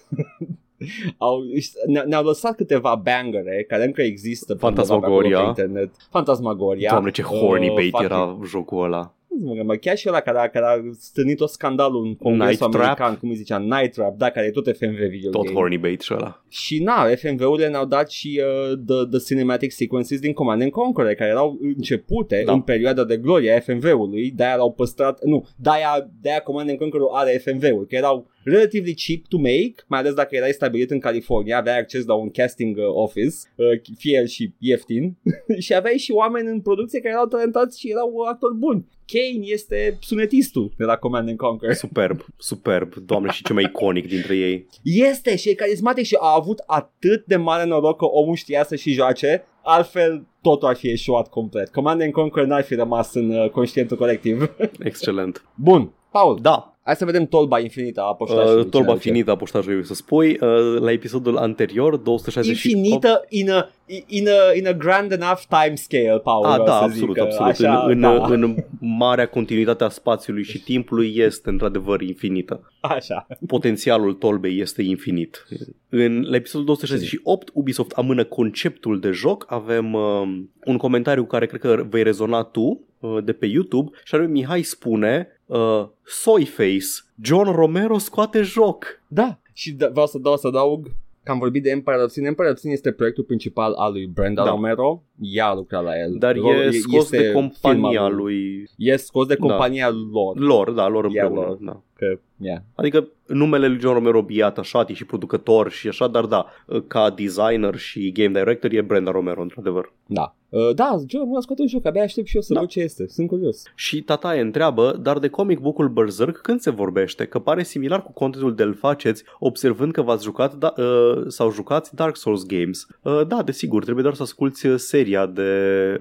[laughs] au, ne, ne-au lăsat câteva bangere care încă există pe undeva pe acolo Fantasmagoria. pe internet. Fantasmagoria. Doamne, ce horny Uh, bait fucking- era jocul ăla. Mă, mă, chiar și ăla care a, care a stârnit o scandalul în congresul Night Trap? american, cum îi zicea, Night Trap, da, care e tot FMV video Tot game. horny bait și ăla. Și na, FMV-urile ne-au dat și uh, the, the cinematic sequences din Command and Conquer, care erau începute Da. în perioada de glorie a FMV-ului, de-aia l-au păstrat, nu, de-aia, de-aia Command and Conquer are FMV-uri, că erau relatively cheap to make, mai ales dacă erai stabilit în California, aveai acces la un casting uh, office, uh, fie el și ieftin, [laughs] și aveai și oameni în producție care erau talentați și erau actori buni. Kane este sunetistul de la Command and Conquer. Superb, superb, doamne și ce mai iconic dintre ei. Este și e carismatic și a avut atât de mare noroc că omul știa să și joace, altfel totul ar fi eșuat complet. Command and Conquer n-ar fi rămas în uh, conștientul colectiv. [laughs] Excelent. Bun, Paul, Da, hai să vedem tolba infinită a poștașului. uh, tolba Ce ne finită a poștajului, să spui, uh, la episodul anterior, 268. Infinită in a, in, a, in a grand enough time scale, Paul. Ah, vreau da, să absolut, zic, absolut. Așa, în, în, da, în marea continuitate a spațiului și timpului este într-adevăr infinită. așa. Potențialul tolbei este infinit. În la episodul 268, Ubisoft amână conceptul de joc. Avem uh, un comentariu care cred că vei rezona tu uh, de pe YouTube și anume Mihai spune uh, Soyface, John Romero scoate joc. Da, și da, vreau să dau să adaug că am vorbit de Empire of Sin. Empire of Sin este proiectul principal al lui Brenda Da. Romero. Ea a lucrat la el. Dar Ro- e scos de compania firma lui E scos de compania lor. lor, da, lor Ea împreună. lor. Da. Că, yeah. Adică numele lui John Romero e atașat, e și producător și așa, dar da, ca designer și game director e Brenda Romero, într-adevăr. Da. Uh, da, John, nu scoate un joc, abia aștept și eu să Da. văd ce este. Sunt curios. Și Tataie întreabă, dar de comic book-ul Berserk când se vorbește? Că pare similar cu contentul de-l faceți, observând că v-ați jucat da, uh, sau jucați Dark Souls games. Uh, da, desigur, trebuie doar să asculti uh, seria de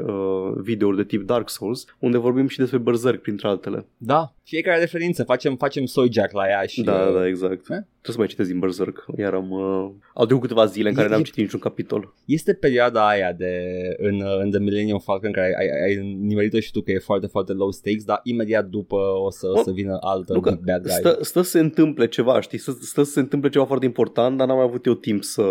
uh, videouri de tip Dark Souls, unde vorbim și despre Berserk, printre altele. Da, fiecare referință, facem, facem soy jack la ea și... Da, uh, da, exact. Eh? Trebuie să mai citesc din Berserk. Iar am... Uh, au trecut câteva zile în care E- n-am e- citit niciun capitol. Este perioada aia de în, uh, în The Millennium Falcon care ai, ai, ai nimerit și tu că e foarte, foarte low stakes, dar imediat după o să, o Bă, să vină altă Nu că big bad guy. stă, stă să se întâmple ceva, știi? Stă, stă să se întâmple ceva foarte important, dar n-am mai avut eu timp să,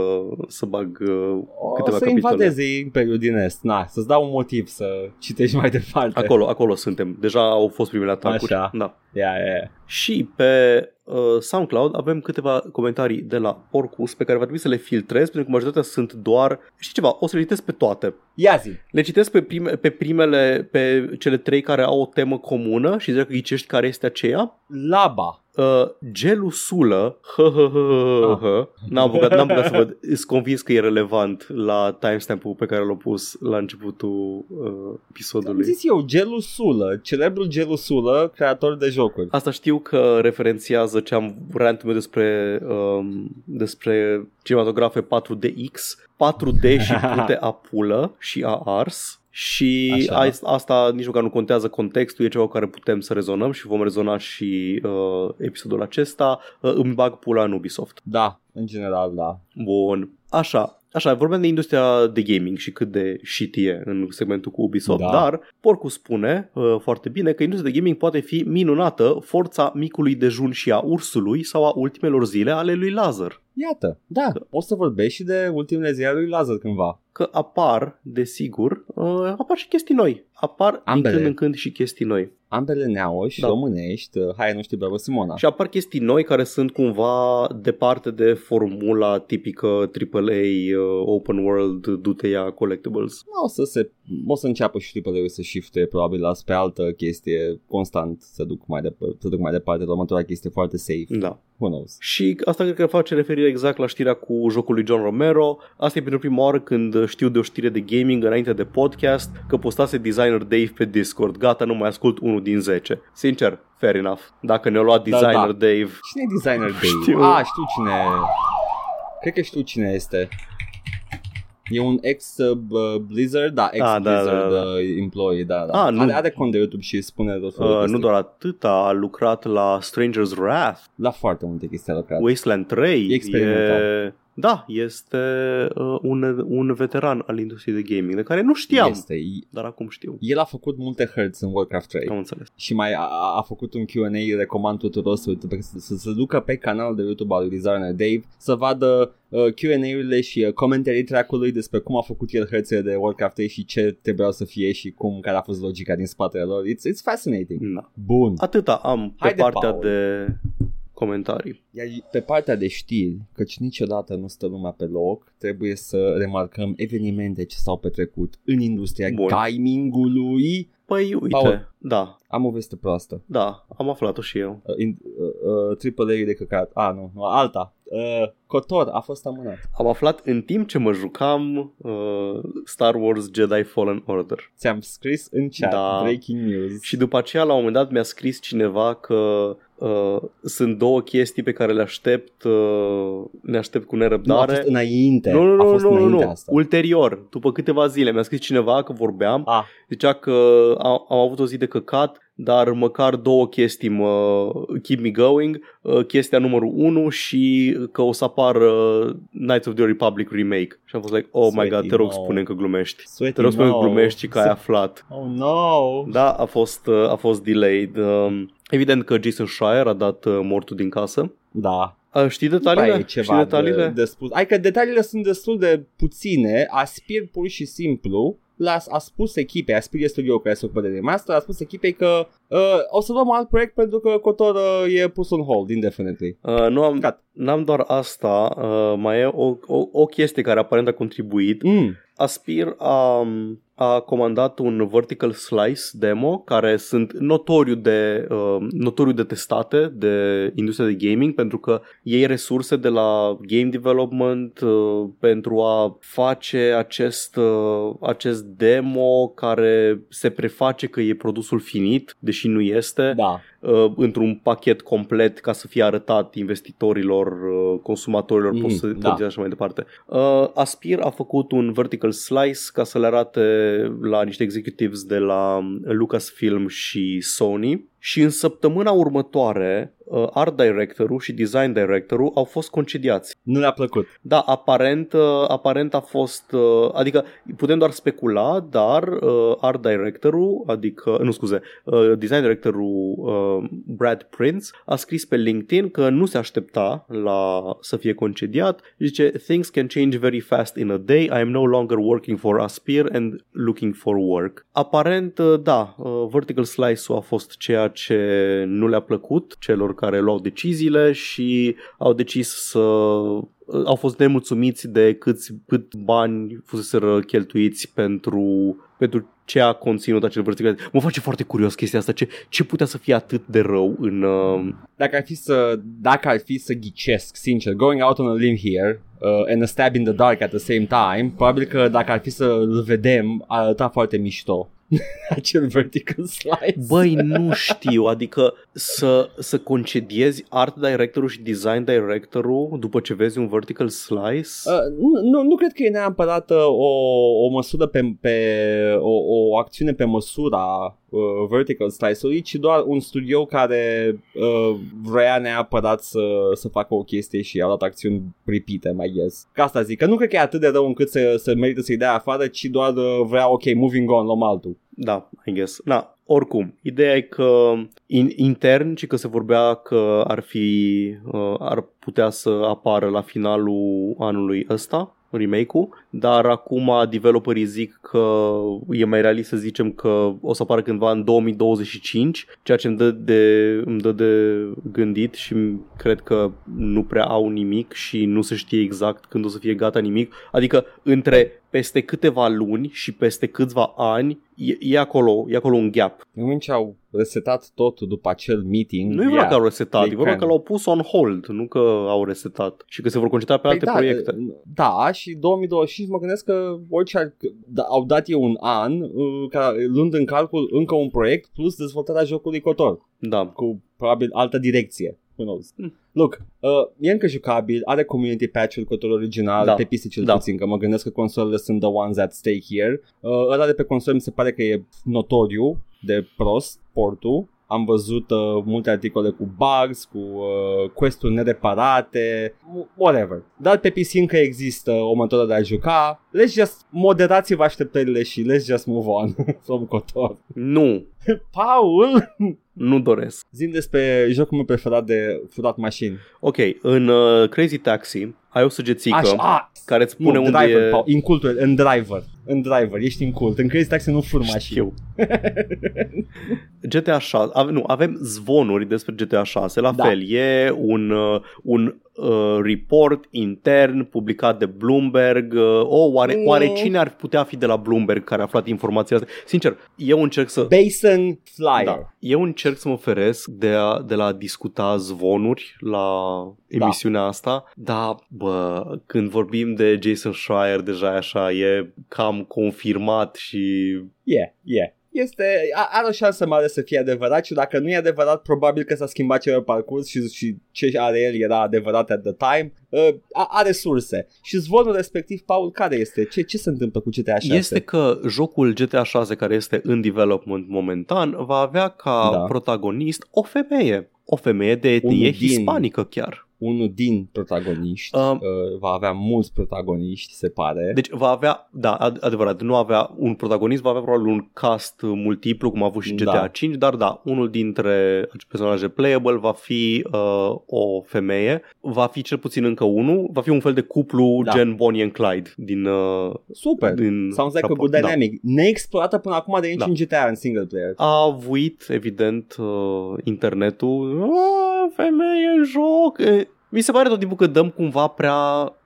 să bag uh, o câteva să capitole. invadeze Imperiul din Est. Na, să-ți dau un motiv să citești mai departe. Acolo, acolo suntem. Deja au fost primele atacuri. Așa. Da. Ia, ia, ia. Și pe uh, SoundCloud avem câteva comentarii de la Porcus pe care va trebui să le filtrez pentru că majoritatea sunt doar, știi ceva, o să le citesc pe toate. Ia zi. Le citesc pe, prime, pe primele, pe cele trei care au o temă comună și dacă ghicești care este aceea. Laba. Uh, gelusulă, hă, hă, hă, hă, hă. N-am apucat, n-am apucat să văd, sunt convins că e relevant la timestamp-ul pe care l-am pus la începutul uh, Am episodului. zis eu, Gelusulă, celebrul Gelusulă, creator de jocuri. Asta știu că referențiază ce am rantul meu despre, um, despre cinematografe 4DX, 4D [laughs] și pute a pulă și a ars. Și Așa. a, asta nici măcar nu contează contextul, e ceva cu care putem să rezonăm și vom rezona și uh, episodul acesta. Uh, îmi bag pula în Ubisoft. Da, în general, da. Bun. Așa, Așa, vorbeam de industria de gaming și cât de shit e în segmentul cu Ubisoft, Da. dar Porcu spune uh, foarte bine că industria de gaming poate fi minunată forța micului dejun și a ursului sau a ultimelor zile ale lui Lazar. Iată, da, o să vorbești și de ultimele zile ale lui Lazar cândva. Că apar, desigur, uh, apar și chestii noi. Apar Ambele. din când în când și chestii noi. Ambele neauși, Da. da. românești, uh, hai nu știu, bravo Simona. Și apar chestii noi care sunt cumva departe de formula tipică AAA uh, open world du-te ia collectibles. O să, se, o să înceapă și triple să shifte probabil la spre altă chestie constant să duc mai, dep- să duc mai departe la următoarea chestie foarte safe. Da. Who knows? Și asta cred că face referire exact la știrea cu jocul lui John Romero. Asta e pentru prima oară când știu de o știre de gaming înainte de podcast că postase designer Dave pe Discord. Gata, nu mai ascult unul din 10. Sincer, fair enough. Dacă ne-a luat Da, designer da. Dave, Cine e designer [laughs] Dave? Știu. Ah, știu cine Cred că știu cine este. E un ex uh, Blizzard, da, ex Ah, da, Blizzard da, da. uh, employee, da, da. Ah, nu. Are, are cont de YouTube și spune tot felul de uh, nu chestii. doar atât, a lucrat la Stranger's Wrath, La foarte multe chestii a lucrat. Wasteland 3. E experimental. E... Da, este uh, un, un veteran al industriei de gaming, de care nu știam, Este. dar acum știu. El a făcut multe hărți în Warcraft 3 Am înțeles. și mai a, a făcut un Q&A, recomand tuturor să, uite, să, să se ducă pe canalul de YouTube al lui Designer Dave să vadă uh, Q&A-urile și uh, comentarii track-ului despre cum a făcut el hărțile de Warcraft 3 și ce trebuiau să fie și cum, care a fost logica din spatele lor. It's, it's fascinating. Da. Bun. Atâta am pe Haide, partea Paul. de comentarii. Iar pe partea de știri, căci niciodată nu stă lumea pe loc, trebuie să remarcăm evenimente ce s-au petrecut în industria Bun. gamingului Păi uite, Paul. da, Am o veste proastă. da, am aflat-o și eu. Uh, in, uh, uh, triple A de căcat. Ah, nu, nu alta. Uh, Cotor a fost amânat. Am aflat în timp ce mă jucam uh, Star Wars Jedi Fallen Order. Ți-am scris în chat Da. breaking news. Și după aceea, la un moment dat, mi-a scris cineva că uh, sunt două chestii pe care le aștept, uh, le aștept cu nu, a nerăbdare. fost înainte. nu, nu, a nu, fost nu, nu, înainte nu. asta. Ulterior, după câteva zile, mi-a scris cineva că vorbeam, Ah, zicea că am, am avut o zi de căcat, dar măcar două chestii mă keep me going, uh, chestia numărul 1 și că o să apară Knights of the Republic remake. Și am fost like, oh my Sweaty, god, te rog no. spune că glumești. Sweaty, Te rog spune că no. glumești și că ai aflat. Oh no! Da, a fost, uh, a fost delayed. Um, Evident că Jason Schreier a dat uh, mortul din casă. Da. Uh, Știi Mai detaliile? e Știi ceva detaliile? de, de spus. Adică detaliile sunt destul de puține. Aspir pur și simplu la, a spus echipei, Aspir e studio care se ocupă de remaster, a spus echipei că uh, o să luăm alt proiect pentru că Cotor uh, e pus on hold indefinitely. Uh, nu am, Gat. n-am doar asta, uh, mai e o, o, o chestie care aparent a contribuit. Mm. Aspir a, a comandat un vertical slice demo care sunt notoriu de, uh, notoriu de testate de industria de gaming pentru că iei resurse de la game development uh, pentru a face acest, uh, acest demo care se preface că e produsul finit, deși nu este Da. Uh, într-un pachet complet ca să fie arătat investitorilor, uh, consumatorilor, Mhm, mm, poți să da. da. și așa mai departe. Uh, Aspir a făcut un vertical slice ca să le arate la niște executives de la Lucasfilm și Sony și în săptămâna următoare uh, art directorul și design directorul au fost concediați. Nu le-a plăcut. Da, aparent, uh, aparent a fost, uh, adică putem doar specula, dar uh, art directorul, adică, nu scuze, uh, design directorul uh, Brad Prince a scris pe LinkedIn că nu se aștepta la să fie concediat. Zice, things can change very fast in a day, I am no longer working for Aspir and looking for work. Aparent, uh, da, uh, Vertical Slice-ul a fost ceea ce nu le-a plăcut celor care luau deciziile și au decis să au fost nemulțumiți de câți, cât bani fuseseră cheltuiți pentru, pentru ce a conținut acel vertical. Mă face foarte curios chestia asta, ce, ce putea să fie atât de rău în... Uh... Dacă ar fi să, dacă ar fi să ghicesc, sincer, going out on a limb here uh, and a stab in the dark at the same time, probabil că dacă ar fi să-l vedem, ar arăta foarte mișto. [laughs] Acel vertical slice. Băi, nu știu, adică să, să concediezi art directorul și design directorul după ce vezi un vertical slice? Uh, nu, nu, nu cred că e neapărat uh, o, o măsură pe, pe o, o acțiune pe măsura uh, vertical slice-ului, ci doar un studio care uh, vrea neapărat să, să facă o chestie și a dat acțiuni pripite, mai guess. Ca asta zic, că nu cred că e atât de rău încât să, să merită să-i dea afară, ci doar uh, vrea, ok, moving on, luăm altul. Da, I guess. Da, oricum, ideea e că in, intern și că se vorbea că ar fi, uh, ar putea să apară la finalul anului ăsta, remake-ul, dar acum developerii zic că e mai realist să zicem că o să apară cândva în 2025, ceea ce îmi dă de, îmi dă de gândit și cred că nu prea au nimic și nu se știe exact când o să fie gata nimic. Adică între peste câteva luni și peste câțiva ani e, e, acolo, e acolo un gap. În moment ce au resetat totul după acel meeting, Nu e vorba yeah, că au resetat, they e vorba can. că l-au pus on hold, nu că au resetat și că se vor concentra pe alte da, proiecte. Da, și 2025 mă gândesc că orice ar, da, au dat eu un an, uh, ca, luând în calcul încă un proiect plus dezvoltarea jocului Cotor, Da. cu probabil altă direcție. Who knows? Hmm. Look, uh, e încă jucabil, are community patch-ul Cotor original, Da. pe PC cel Da. puțin, că mă gândesc că consolele sunt the ones at stake here. Uh, ăla de pe console mi se pare că e notoriu de prost portul. Am văzut uh, multe articole cu bugs, cu uh, quest-uri nereparate, whatever. Dar pe PC încă există o metodă de a juca. Let's just moderați-vă așteptările și let's just move on [laughs] from Cotor. Nu, Paul! Nu doresc. Zim despre jocul meu preferat de furat mașini. Ok, în uh, Crazy Taxi ai o săgețică Așa, a, care îți nu, spune unde driver, e... Paul, în cultul, în driver. În driver, ești în cult. În Crazy Taxi nu fur mașini. Știu. GTA 6, ave, nu, avem zvonuri despre GTA 6, la Da. fel, e un, uh, un uh, report intern publicat de Bloomberg. Uh, oh, oare, Mm. oare cine ar putea fi de la Bloomberg care a aflat informațiile astea? Sincer, eu încerc să... Basin Flyer. Da. Eu încerc să mă feresc de, a, de la a discuta zvonuri la emisiunea asta, dar, bă, când vorbim de Jason Schreier, deja e așa, e cam confirmat și Yeah, yeah. Este, a- are o șansă mare să fie adevărat și dacă nu e adevărat, probabil că s-a schimbat ceva pe parcurs și, și ce are el era adevărat at the time. Uh, a- are surse. Și zvonul respectiv, Paul, care este? Ce, ce se întâmplă cu GTA 6? Este că jocul GTA 6 care este în development momentan va avea ca Da. protagonist o femeie. O femeie de etnie Unul din- hispanică chiar. Unul din protagoniști Um, uh, va avea mulți protagoniști, se pare. Deci va avea, da, ad- adevărat, nu avea un protagonist, va avea probabil un cast multiplu, cum a avut și GTA Da. 5, dar da, unul dintre personaje playable va fi uh, o femeie, va fi cel puțin încă unul, va fi un fel de cuplu Da. gen Bonnie and Clyde din... Uh, Super. din Sounds like a raport. good Da. dynamic. Neexplorată până acum de niciun Da. GTA în single player. a avuit, evident, uh, internetul, "Ah, femeie în joc. E, Mi se pare tot timpul că dăm cumva prea,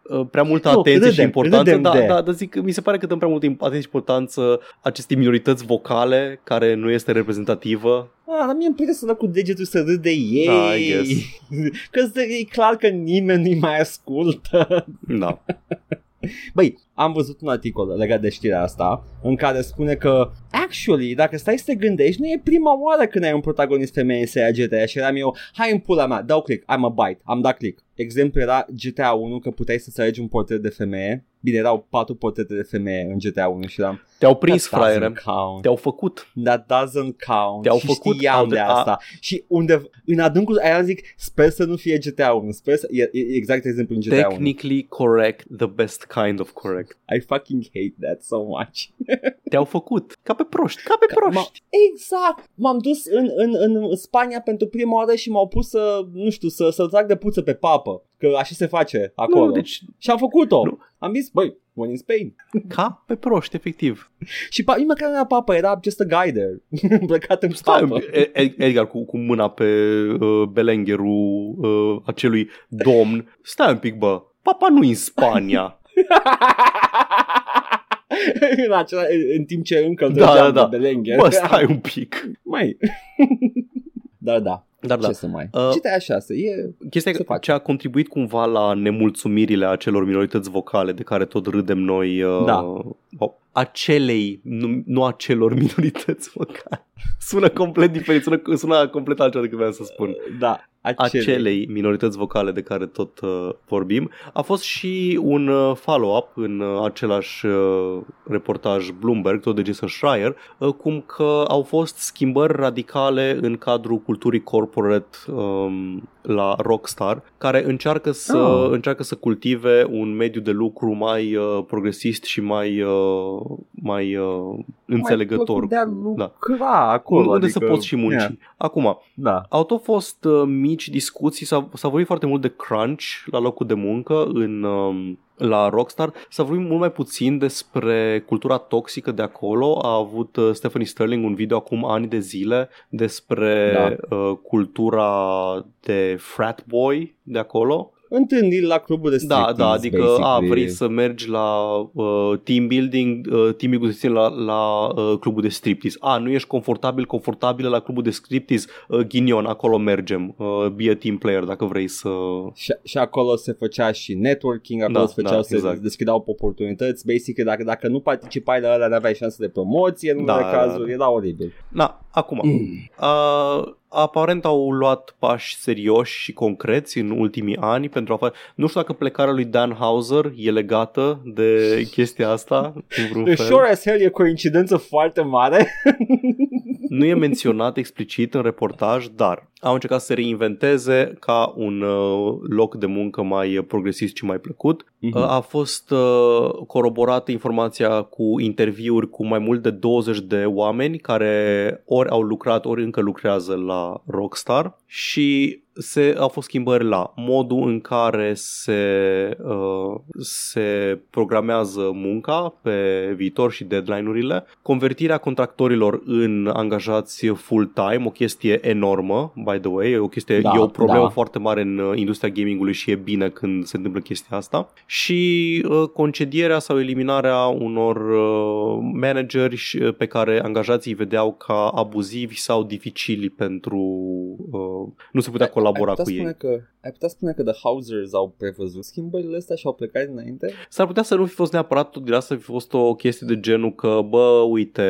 uh, prea multă Nu, atenție și râdem, importanță. râdem Da, de- da, dar zic că mi se pare că dăm prea multă atenție și importanță acestei minorități vocale care nu este reprezentativă. Ah, dar mie îmi place să dă cu degetul să râd de ei. Da, I guess. [laughs] Că e clar că nimeni nu-i mai ascultă. Da. [laughs] Băi, am văzut un articol legat de știrea asta în care spune că actually, dacă stai să te gândești, nu e prima oară când ai un protagonist femeie în seria GTA și eram eu, hai în pula mea, dau click, am a bite, am dat click. Exemplu era GTA 1 că puteai să-ți alegi un portret de femeie. Bine, erau patru portrete de femeie în GTA 1 și eram Te-au prins, That doesn't fraiere. count. Te-au făcut. That doesn't count. Te-au și făcut știam out de de- asta. Și unde, în adâncul aia zic, sper să nu fie GTA 1. Sper să, e, e exact exemplu în GTA 1. Technically correct, the best kind of correct. I fucking hate that so much. [laughs] Te-au făcut. Ca pe proști, ca pe proști. Ma- exact. M-am dus în, în, în Spania pentru prima oară și m-au pus să, nu știu, să, să trag de puță pe papă. Că așa se face acolo. Nu, deci Și am făcut-o. Nu. Am zis, băi, one in Spain. ca pe proști, efectiv. Și pa- nici măcar nu era papă, era just a guy there. Plecat în Stai, papă. un pic, E- E- Edgar cu, cu mâna pe uh, belengherul uh, acelui domn. Stai un pic, bă. Papa nu în Spania. [laughs] în, acela, în timp ce încă îl Da, trăgeam da, da. de belenghe. Bă, stai un pic. Mai. Dar [laughs] da, Dar ce da, să mai. Uh, GTA 6 e... chestia se că face. ce a contribuit cumva la nemulțumirile acelor minorități vocale de care tot râdem noi. Uh, Da. o- Acelei, nu, nu acelor minorități [laughs] vocale. Sună complet diferit, sună, sună complet altceva decât vreau să spun. Da, acele. acelei minorități vocale de care tot uh, vorbim. A fost și un uh, follow-up în uh, același uh, reportaj Bloomberg, tot de Jason Schreier, uh, cum că au fost schimbări radicale în cadrul culturii corporate um, la Rockstar, care încearcă să, Oh. încearcă să cultive un mediu de lucru mai uh, progresist și mai, uh, mai uh, înțelegător. De a lucra acolo. unde adică, să poți și munci. yeah, Acum, Da. au tot fost uh, mici discuții, s-a, s-a vorbit foarte mult de crunch la locul de muncă în, um, la Rockstar, s-a vorbit mult mai puțin despre cultura toxică de acolo. A avut uh, Stephanie Sterling un video acum ani de zile despre Da. uh, cultura de frat boy de acolo. Întâlniri la clubul de Da, striptease, da, adică a, basically. vrei să mergi la uh, team building, uh, team building la, la uh, clubul de striptease. A, nu ești confortabil, confortabil la clubul de striptease, uh, ghinion, acolo mergem. Uh, be a team player dacă vrei să... Și, și acolo se făcea și networking, acolo Da, se făceau, da, se exact. deschideau oportunități, basic, dacă, dacă nu participai la ăla, n-aveai șanse de promoție, în Da, unele da, cazuri, da. era oribil. Na, acum, uh, aparent au luat pași serioși și concreți în ultimii ani pentru a face... Nu știu dacă plecarea lui Dan Hauser e legată de chestia asta în vreun The fel. sure as hell e coincidență foarte mare. Nu e menționat explicit în reportaj, dar au încercat să se reinventeze ca un uh, loc de muncă mai progresist și mai plăcut. Uh-huh. A fost uh, coroborată informația cu interviuri cu mai mult de 20 de oameni care ori au lucrat, ori încă lucrează la Rockstar și se, au fost schimbări la modul în care se, uh, se programează munca pe viitor și deadline-urile, convertirea contractorilor în angajați full-time, o chestie enormă, by the way, e o chestie, da, e o problemă da. foarte mare în uh, industria gamingului și e bine când se întâmplă chestia asta și uh, concedierea sau eliminarea unor uh, manageri uh, pe care angajații îi vedeau ca abuzivi sau dificili pentru uh, nu se putea colabora cu ei. Că, ai putea spune că The Housers au prevăzut schimbările astea și au plecat dinainte? S-ar putea să nu fi fost neapărat tot din asta, fi fost o chestie de genul că, bă, uite,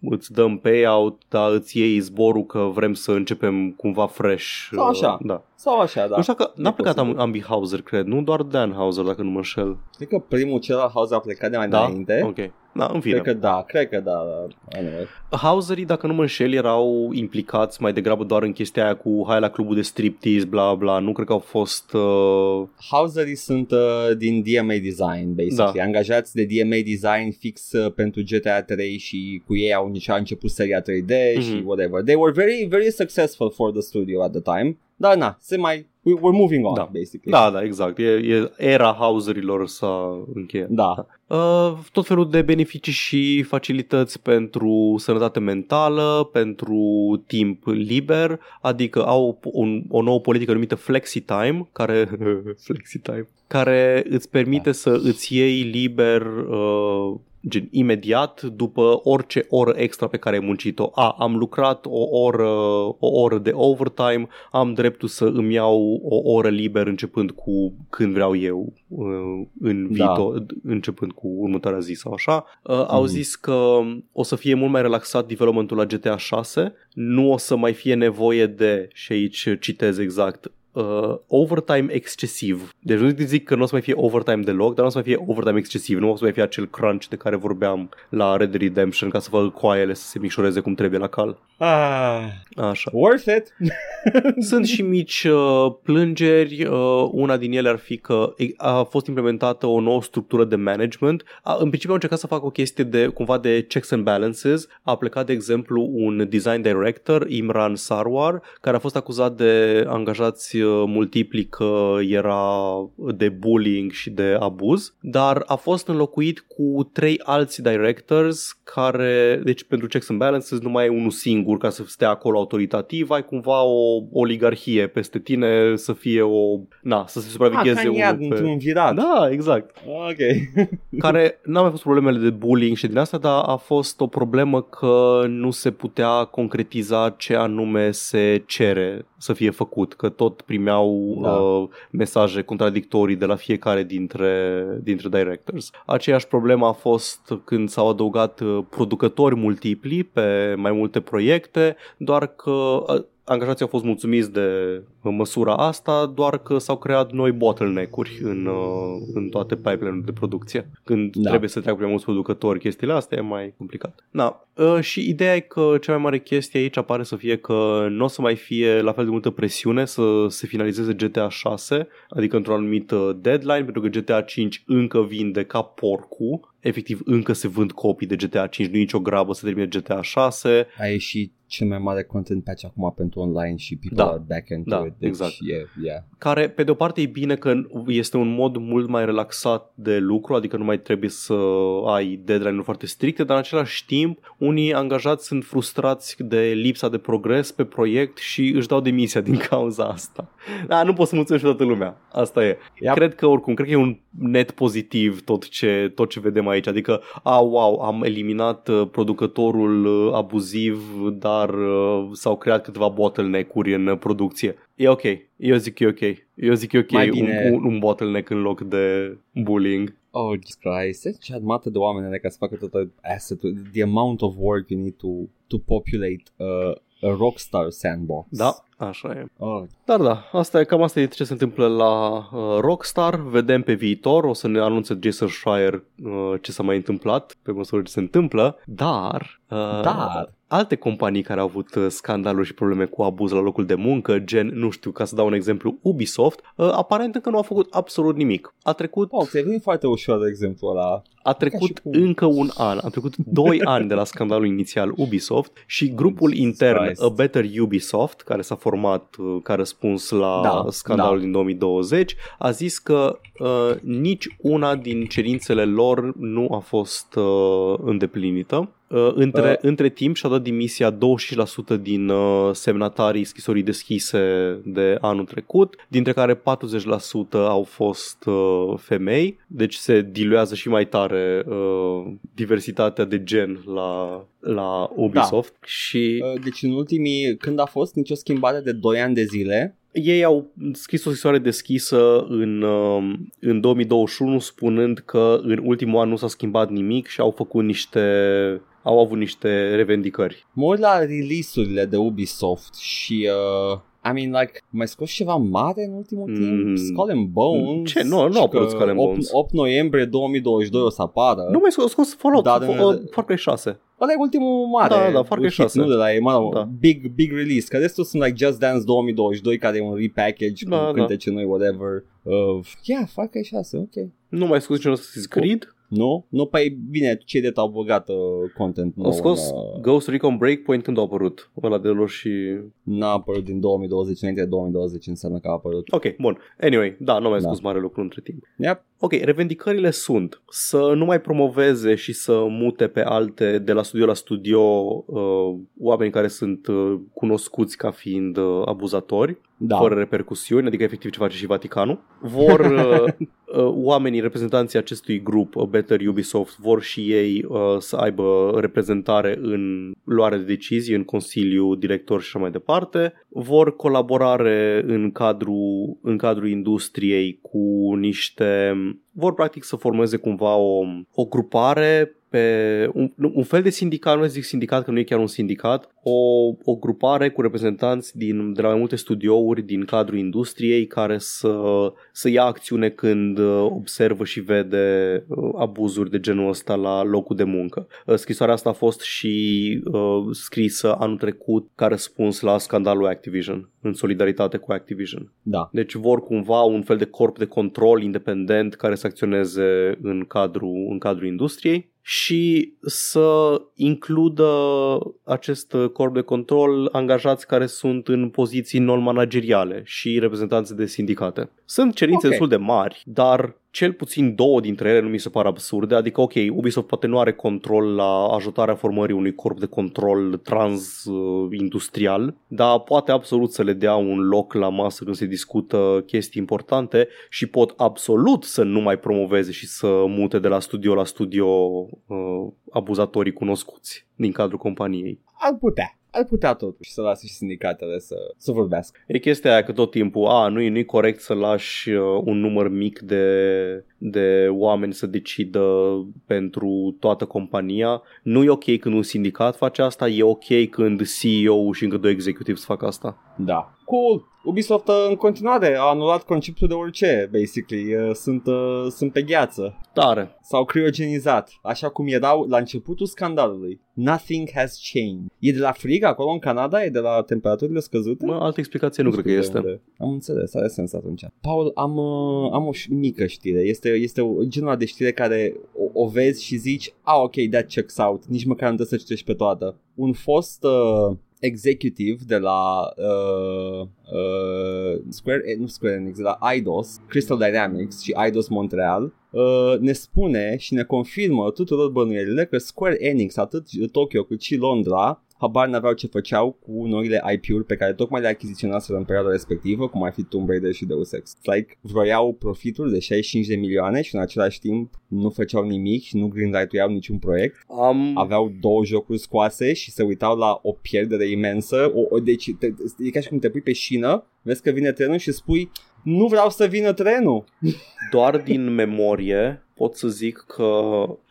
îți dăm payout, dar îți iei zborul că vrem să începem cumva fresh. Sau așa. Uh, da. Sau așa, da. Nu știu că n-a plecat am, ambii Hauser, cred, nu doar Dan Hauser, dacă nu mă înșel. Cred că primul celălalt Hauser a plecat de mai da? înainte. Ok. Da, în fine. Cred că da, cred că da. Anyway. Hauserii, dacă nu mă înșel, erau implicați mai degrabă doar în chestia aia cu hai la clubul de striptease, bla bla. Nu cred că au fost... Uh... Hauserii sunt uh, din DMA Design, basically. Da. Angajați de DMA Design fix uh, pentru GTA 3 și cu ei au a început seria 3D mm-hmm. și mhm. whatever. They were very, very successful for the studio at the time. Dar na, se mai we're moving on, da. basically. Da, da, exact. E, e era houserilor s-a încheiat. Da. Uh, tot felul de beneficii și facilități pentru sănătate mentală, pentru timp liber, adică au un, o nouă politică numită Flexi Time, care [laughs] Flexi Time, care îți permite da. să îți iei liber uh, gen imediat după orice oră extra pe care ai muncit-o. A, am lucrat o oră, o oră de overtime, am dreptul să îmi iau o oră liber începând cu când vreau eu uh, în da. viitor, da. începând cu următoarea zi sau așa. Uh, mm. Au zis că o să fie mult mai relaxat developmentul la GTA 6, nu o să mai fie nevoie de, și aici citez exact, uh, overtime excesiv. Deci nu zic că nu o să mai fie overtime deloc, dar nu o să mai fie overtime excesiv. Nu o să mai fie acel crunch de care vorbeam la Red Dead Redemption ca să facă coaiele să se micșoreze cum trebuie la cal. Ah, Așa. Worth it! [laughs] Sunt și mici uh, plângeri. Uh, una din ele ar fi că a fost implementată o nouă structură de management. A, în principiu au încercat să facă o chestie de cumva de checks and balances. A plecat, de exemplu, un design director, Imran Sarwar, care a fost acuzat de angajați uh, multipli că era de bullying și de abuz, dar a fost înlocuit cu trei alți directors care, deci pentru checks and balances numai e unul singur ca să stea acolo autoritativ, ai cumva o oligarhie peste tine să fie o, na, să se supravegheze ah, unul pe... un virat. Da, exact. Ok. [laughs] care n-a mai fost problemele de bullying și din asta, dar a fost o problemă că nu se putea concretiza ce anume se cere să fie făcut, că tot primeau da. uh, mesaje contradictorii de la fiecare dintre, dintre directors. Aceeași problemă a fost când s-au adăugat uh, producători multipli pe mai multe proiecte, doar că uh, angajații au fost mulțumiți de măsura asta, doar că s-au creat noi bottleneck-uri în, uh, în toate pipeline de producție. Când da. trebuie să treacă prea mulți producători chestiile astea, e mai complicat. Da. Uh, și ideea e că cea mai mare chestie aici apare să fie că nu o să mai fie la fel de multă presiune să se finalizeze GTA 6, adică într-o anumită deadline, pentru că GTA 5 încă vinde ca porcu, efectiv încă se vând copii de GTA 5, nu e nicio grabă să termine GTA 6. A ieșit cel mai mare content patch acum pentru online și people da. are back into da, it. Deci, exact. Yeah, yeah. Care, pe de o parte, e bine că este un mod mult mai relaxat de lucru, adică nu mai trebuie să ai deadline-uri foarte stricte, dar în același timp, unii angajați sunt frustrați de lipsa de progres pe proiect și își dau demisia din cauza asta. Da, nu pot să mulțumesc toată lumea. Asta e. Yep. Cred că oricum, cred că e un net pozitiv tot ce, tot ce vedem aici. Adică, a, wow, am eliminat uh, producătorul uh, abuziv, dar uh, s-au creat câteva bottleneck-uri în producție. E ok. Eu zic că e ok. Eu zic că e ok Mai bine... un, un, un bottleneck în loc de bullying. Oh, Jesus Christ. Ce admată de oameni ca să facă tot asset The amount of work you need to, to populate uh, a Rockstar sandbox. Da, așa e. Oh. Dar da, asta e cam asta e ce se întâmplă la uh, Rockstar. Vedem pe viitor, o să ne anunțe Jason Schreier uh, ce s-a mai întâmplat pe măsură ce se întâmplă, dar... Uh, dar alte companii care au avut uh, scandaluri și probleme cu abuz la locul de muncă, gen, nu știu, ca să dau un exemplu, Ubisoft, uh, aparent încă nu a făcut absolut nimic. A trecut... Oh, ți venit foarte ușor de exemplu ăla. A trecut cum... încă un an, a trecut doi ani de la scandalul inițial Ubisoft și grupul Jesus intern Christ. A Better Ubisoft, care s-a format uh, ca răspuns la da, scandalul da. din 2020, a zis că uh, nici una din cerințele lor nu a fost uh, îndeplinită Uh, între, uh. între timp și-a dat dimisia 25% din uh, semnatarii scrisorii deschise de anul trecut, dintre care 40% au fost uh, femei, deci se diluează și mai tare uh, diversitatea de gen la, la Ubisoft. Da. Și... Uh, deci în ultimii, când a fost nicio schimbare de 2 ani de zile, ei au scris o scrisoare deschisă în, uh, în 2021 spunând că în ultimul an nu s-a schimbat nimic și au făcut niște au avut niște revendicări. Mă uit la release-urile de Ubisoft și uh, I mean, like, mai scos ceva mare în ultimul mm. timp? Skull and Bones? Ce? Nu, nu au apărut Skull and Bones. 8, 8 noiembrie 2022 o să apară. Nu mai scos, scos Fallout, Dar Far Cry 6. Ăla e ultimul mare. Da, da, Far Cry 6. Nu de la e, mă, da. big, big release. Că restul sunt like Just Dance 2022, care e un repackage da, cu da. cântece noi, whatever. Uh, yeah, Far Cry 6, ok. Nu mai scos niciun Assassin's Creed? Nu? Nu, păi bine, cei de au băgat uh, content nou. Au scos în, uh... Ghost Recon Breakpoint când a apărut, ăla de lor și... N-a apărut din 2020, înainte de 2020 înseamnă că a apărut. Ok, bun. Anyway, da, nu mai da. scos mare lucru între timp. Yep. Ok, revendicările sunt să nu mai promoveze și să mute pe alte de la studio la studio uh, oameni care sunt uh, cunoscuți ca fiind uh, abuzatori da. fără repercusiuni, adică efectiv ce face și Vaticanul. Vor [laughs] uh, uh, oamenii, reprezentanții acestui grup, uh, Better Ubisoft, vor și ei uh, să aibă reprezentare în luare de decizii, în Consiliu, Director și așa mai departe. Vor colaborare în cadrul, în cadrul industriei cu niște vor practic să formeze cumva o, o grupare pe un, un fel de sindicat, nu zic sindicat că nu e chiar un sindicat, o, o grupare cu reprezentanți din, de la mai multe studiouri din cadrul industriei care să, să ia acțiune când uh, observă și vede uh, abuzuri de genul ăsta la locul de muncă. Uh, scrisoarea asta a fost și uh, scrisă anul trecut ca răspuns la scandalul Activision, în solidaritate cu Activision. Da. Deci vor cumva un fel de corp de control independent care să acționeze în cadrul, în cadrul industriei și să includă acest corp de control angajați care sunt în poziții non-manageriale și reprezentanți de sindicate. Sunt cerințe okay. destul de mari, dar cel puțin două dintre ele nu mi se par absurde, adică ok, Ubisoft poate nu are control la ajutarea formării unui corp de control trans-industrial, dar poate absolut să le dea un loc la masă când se discută chestii importante și pot absolut să nu mai promoveze și să mute de la studio la studio uh, abuzatorii cunoscuți din cadrul companiei. Ar putea ar putea totuși să lase și sindicatele să, să vorbească. E chestia aia că tot timpul, a, nu e, nu corect să lași uh, un număr mic de, de oameni să decidă pentru toată compania. Nu e ok când un sindicat face asta, e ok când CEO și încă doi executivi fac asta. Da. Cool. Ubisoft uh, în continuare a anulat conceptul de orice, basically. Uh, sunt, uh, sunt pe gheață. Tare. S-au criogenizat, așa cum erau la începutul scandalului. Nothing has changed. E de la frig acolo în Canada? E de la temperaturile scăzute? Mă, altă explicație nu, nu cred că este. Unde. Am înțeles, are sens atunci. Paul, am, uh, am o mică știre. Este, este genul de știre care o, o vezi și zici, ah, ok, that checks out. Nici măcar nu trebuie să citești pe toată. Un fost... Uh, executive de la uh, uh, Square, eh, nu Square Enix, de la IDOS, Crystal Dynamics și IDOS Montreal, uh, ne spune și ne confirmă tuturor bănuielile că Square Enix, atât Tokyo cât și Londra, habar n-aveau ce făceau cu noile IP-uri pe care tocmai le achiziționaseră în perioada respectivă, cum ar fi Tomb Raider și Deus Ex. Like, vroiau profituri de 65 de milioane și în același timp nu făceau nimic și nu greenlight-uiau niciun proiect. Um... Aveau două jocuri scoase și se uitau la o pierdere imensă. O, o, deci, te, e ca și cum te pui pe șină, vezi că vine trenul și spui nu vreau să vină trenul. Doar din memorie pot să zic că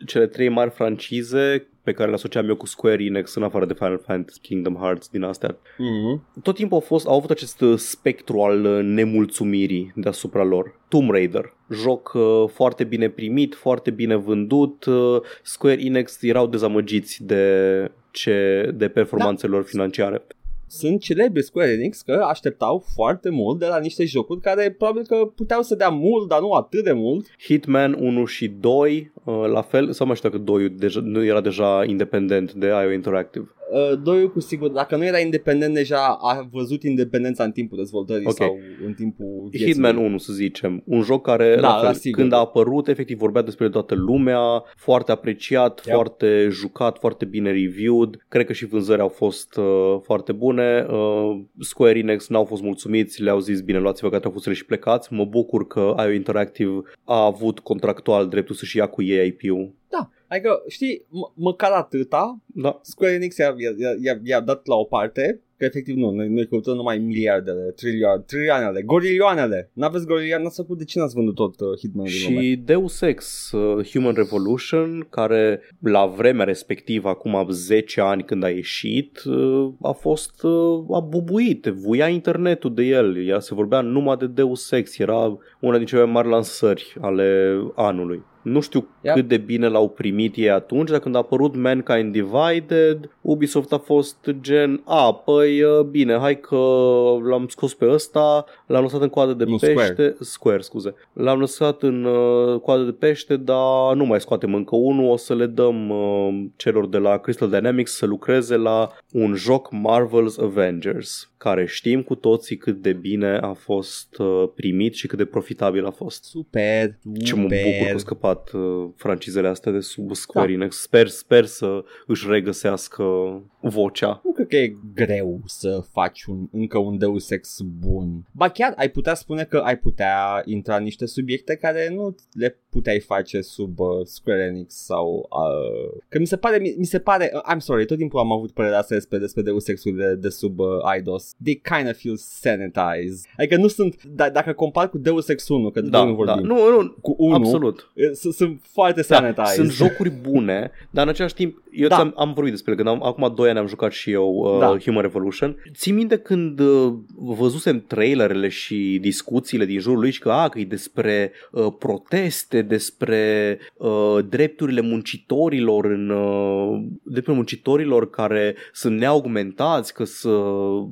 cele trei mari francize pe care le asociam eu cu Square Enix în afară de Final Fantasy, Kingdom Hearts din astea. Mm-hmm. Tot timpul au, fost, au avut acest uh, spectru al uh, nemulțumirii deasupra lor. Tomb Raider, joc uh, foarte bine primit, foarte bine vândut. Uh, Square Enix erau dezamăgiți de ce de performanțele lor financiare. Sunt celebri Square Enix că așteptau foarte mult de la niște jocuri care probabil că puteau să dea mult, dar nu atât de mult. Hitman 1 și 2, uh, la fel, sau mai știu dacă 2 deja, nu era deja independent de IO Interactive. Uh, doiul cu sigur, dacă nu era independent deja, a văzut independența în timpul dezvoltării Ok. sau în timpul vieții. Hitman 1, să zicem, un joc care, Da, la fel, da, sigur. când a apărut, efectiv vorbea despre toată lumea, foarte apreciat, Yep. foarte jucat, foarte bine reviewed, cred că și vânzările au fost uh, foarte bune, uh, Square Enix n-au fost mulțumiți, le-au zis bine, luați-vă gata fusele și plecați, mă bucur că IO Interactive a avut contractual dreptul să-și ia cu ei IP-ul. Da, adică, știi, m- măcar atâta, Da, Square Enix i-a, i-a, i-a, i-a dat la o parte, că efectiv nu, noi, noi căutăm numai miliardele, trilioane, trilioanele, gorilioanele. N-aveți gorilioane, n-ați făcut, de ce n-ați vândut tot uh, Hitman din lume? Și Deus Ex uh, Human Revolution, care la vremea respectivă, acum 10 ani când a ieșit, uh, a fost uh, a bubuit, vuia internetul de el, ea se vorbea numai de Deus Ex, era una din cele mai mari lansări ale anului. Nu știu Yep. cât de bine l-au primit ei atunci, dar când a apărut Mankind Divided, Ubisoft a fost gen, a, păi uh, bine, hai că l-am scos pe ăsta, l-am lăsat în coadă de Nu, pește, Square. Square, scuze. L-am lăsat în uh, coadă de pește, dar nu mai scoatem încă unul, o să le dăm uh, celor de la Crystal Dynamics să lucreze la un joc Marvel's Avengers, care știm cu toții cât de bine a fost uh, primit și cât de profitabil a fost. Super, Ce mă bucur că super. au scăpat uh, francizele astea de sub Square Enix. Sper, sper să își regăsească vocea. Nu cred că e greu să faci un, încă un Deus Ex bun. Ba chiar ai putea spune că ai putea intra în niște subiecte care nu le puteai face sub uh, Square Enix sau... Uh, că mi se pare, mi, mi se pare, uh, I'm sorry, tot timpul am avut părerea asta despre, despre Deus Ex-ul de, de sub uh, IDOS. They kind of feel sanitized. Adică nu sunt, da, dacă compar cu Deus Ex 1, că de Da, nu da. vorbim, Nu, nu, cu 1, absolut. sunt, sunt foarte Da, sanitized. sunt jocuri bune, dar în același timp, eu Da. da. am, am vorbit despre ele, când am, acum 2 ani am jucat și eu uh, Da. da. Human Revolution. Ții minte când uh, văzusem trailerele și discuțiile din jurul lui și că, a, că e despre uh, proteste, despre uh, drepturile muncitorilor în uh, drepturile muncitorilor care sunt neaugmentați, că să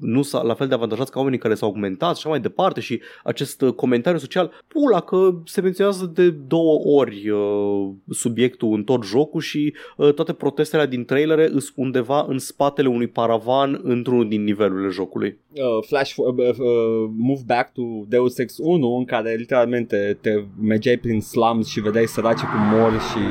nu s la fel de avantajați ca oamenii care s-au augmentat și așa mai departe și acest uh, comentariu social, pula că se menționează de două ori uh, subiectul în tot jocul și uh, toate protestele din trailere sunt undeva în spatele unui paravan într-unul din nivelurile jocului. uh, flash for, uh, uh, move back to Deus Ex 1 în care literalmente te mergeai prin slums și vedeai săraci cum mor și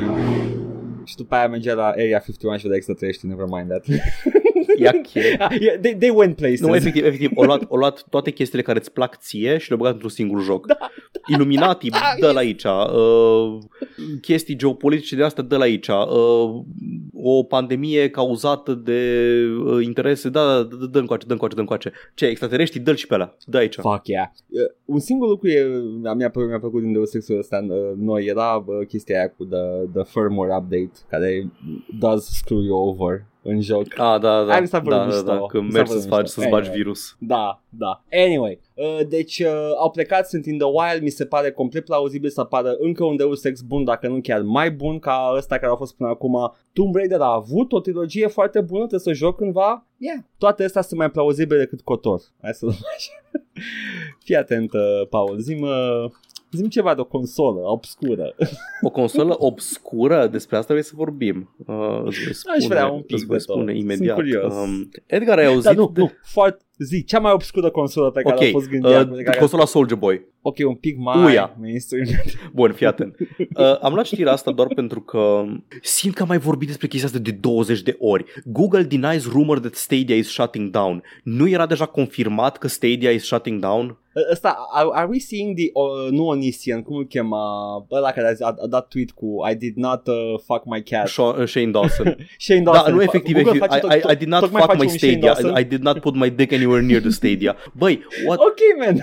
și după aia mergeai la Area 51 și vedeai extraterestri, never mind that. [laughs] [laughs] Ia cheie. Ah, yeah, they, they went places. Nu, efectiv, efectiv, o luat, o luat toate chestiile care îți plac ție și le-au băgat într-un singur joc. Da, Illuminati, Da, dă la aici. Uh, chestii geopolitice de astea, dă la aici. Uh, o pandemie cauzată de uh, interese, da, da, dă, dă încoace, dă încoace, dă încoace. Ce, extraterestri, dă-l și pe ăla. Dă aici. Fuck yeah. Uh, un singur lucru e, mi-a, mi-a plăcut din Deus Ex-ul ăsta uh, noi era uh, chestia aia cu the, the firmware update care does screw you over în joc. Ah, da, da, Hai, mi s-a părut da, da, mișto. da, că Mi s-a mergi părut să-ți faci, mișto. să-ți bagi Anyway. virus. Da, da. Anyway, uh, deci uh, au plecat, sunt in the wild, mi se pare complet plauzibil să apară încă un Deus Ex bun, dacă nu chiar mai bun ca ăsta care a fost până acum. Tomb Raider a avut o trilogie foarte bună, trebuie să joc cândva. Yeah. Toate astea sunt mai plauzibile decât Cotor. Hai să [laughs] luăm așa. Fii atent, uh, Paul, zi-mi, uh, zi ceva de o consolă obscură. O consolă obscură, despre asta vrei să vorbim. Uh, îți voi spune, Aș vrea un pic îți voi de tot. spune Sunt imediat. curios. Um, Edgar, ai auzit Dar nu, de... nu, foarte, zi, cea mai obscură consolă pe care Ok, a fost gândită. uh, pe care... consola Soldier Boy. Ok, un pic mai Uia. mainstream. [laughs] Bun, fii atent. Uh, am luat știrea asta doar pentru că simt că am mai vorbit despre chestia asta de 20 de ori. Google denies rumor that Stadia is shutting down. Nu era deja confirmat că Stadia is shutting down? Ăsta, are, are we seeing the, uh, nu Onision, cum îl chema, ăla care a, zis- a, a dat tweet cu I did not uh, fuck my cat. Sean- uh, Shane Dawson. [laughs] Shane Dawson. da, nu fa- efectiv, Google efectiv. face I, tot- I, I did not tocmai fuck face my un Shane Stadia. Dawson. I did not put my dick anywhere near the Stadia. [laughs] Băi, what? Ok, man. [laughs]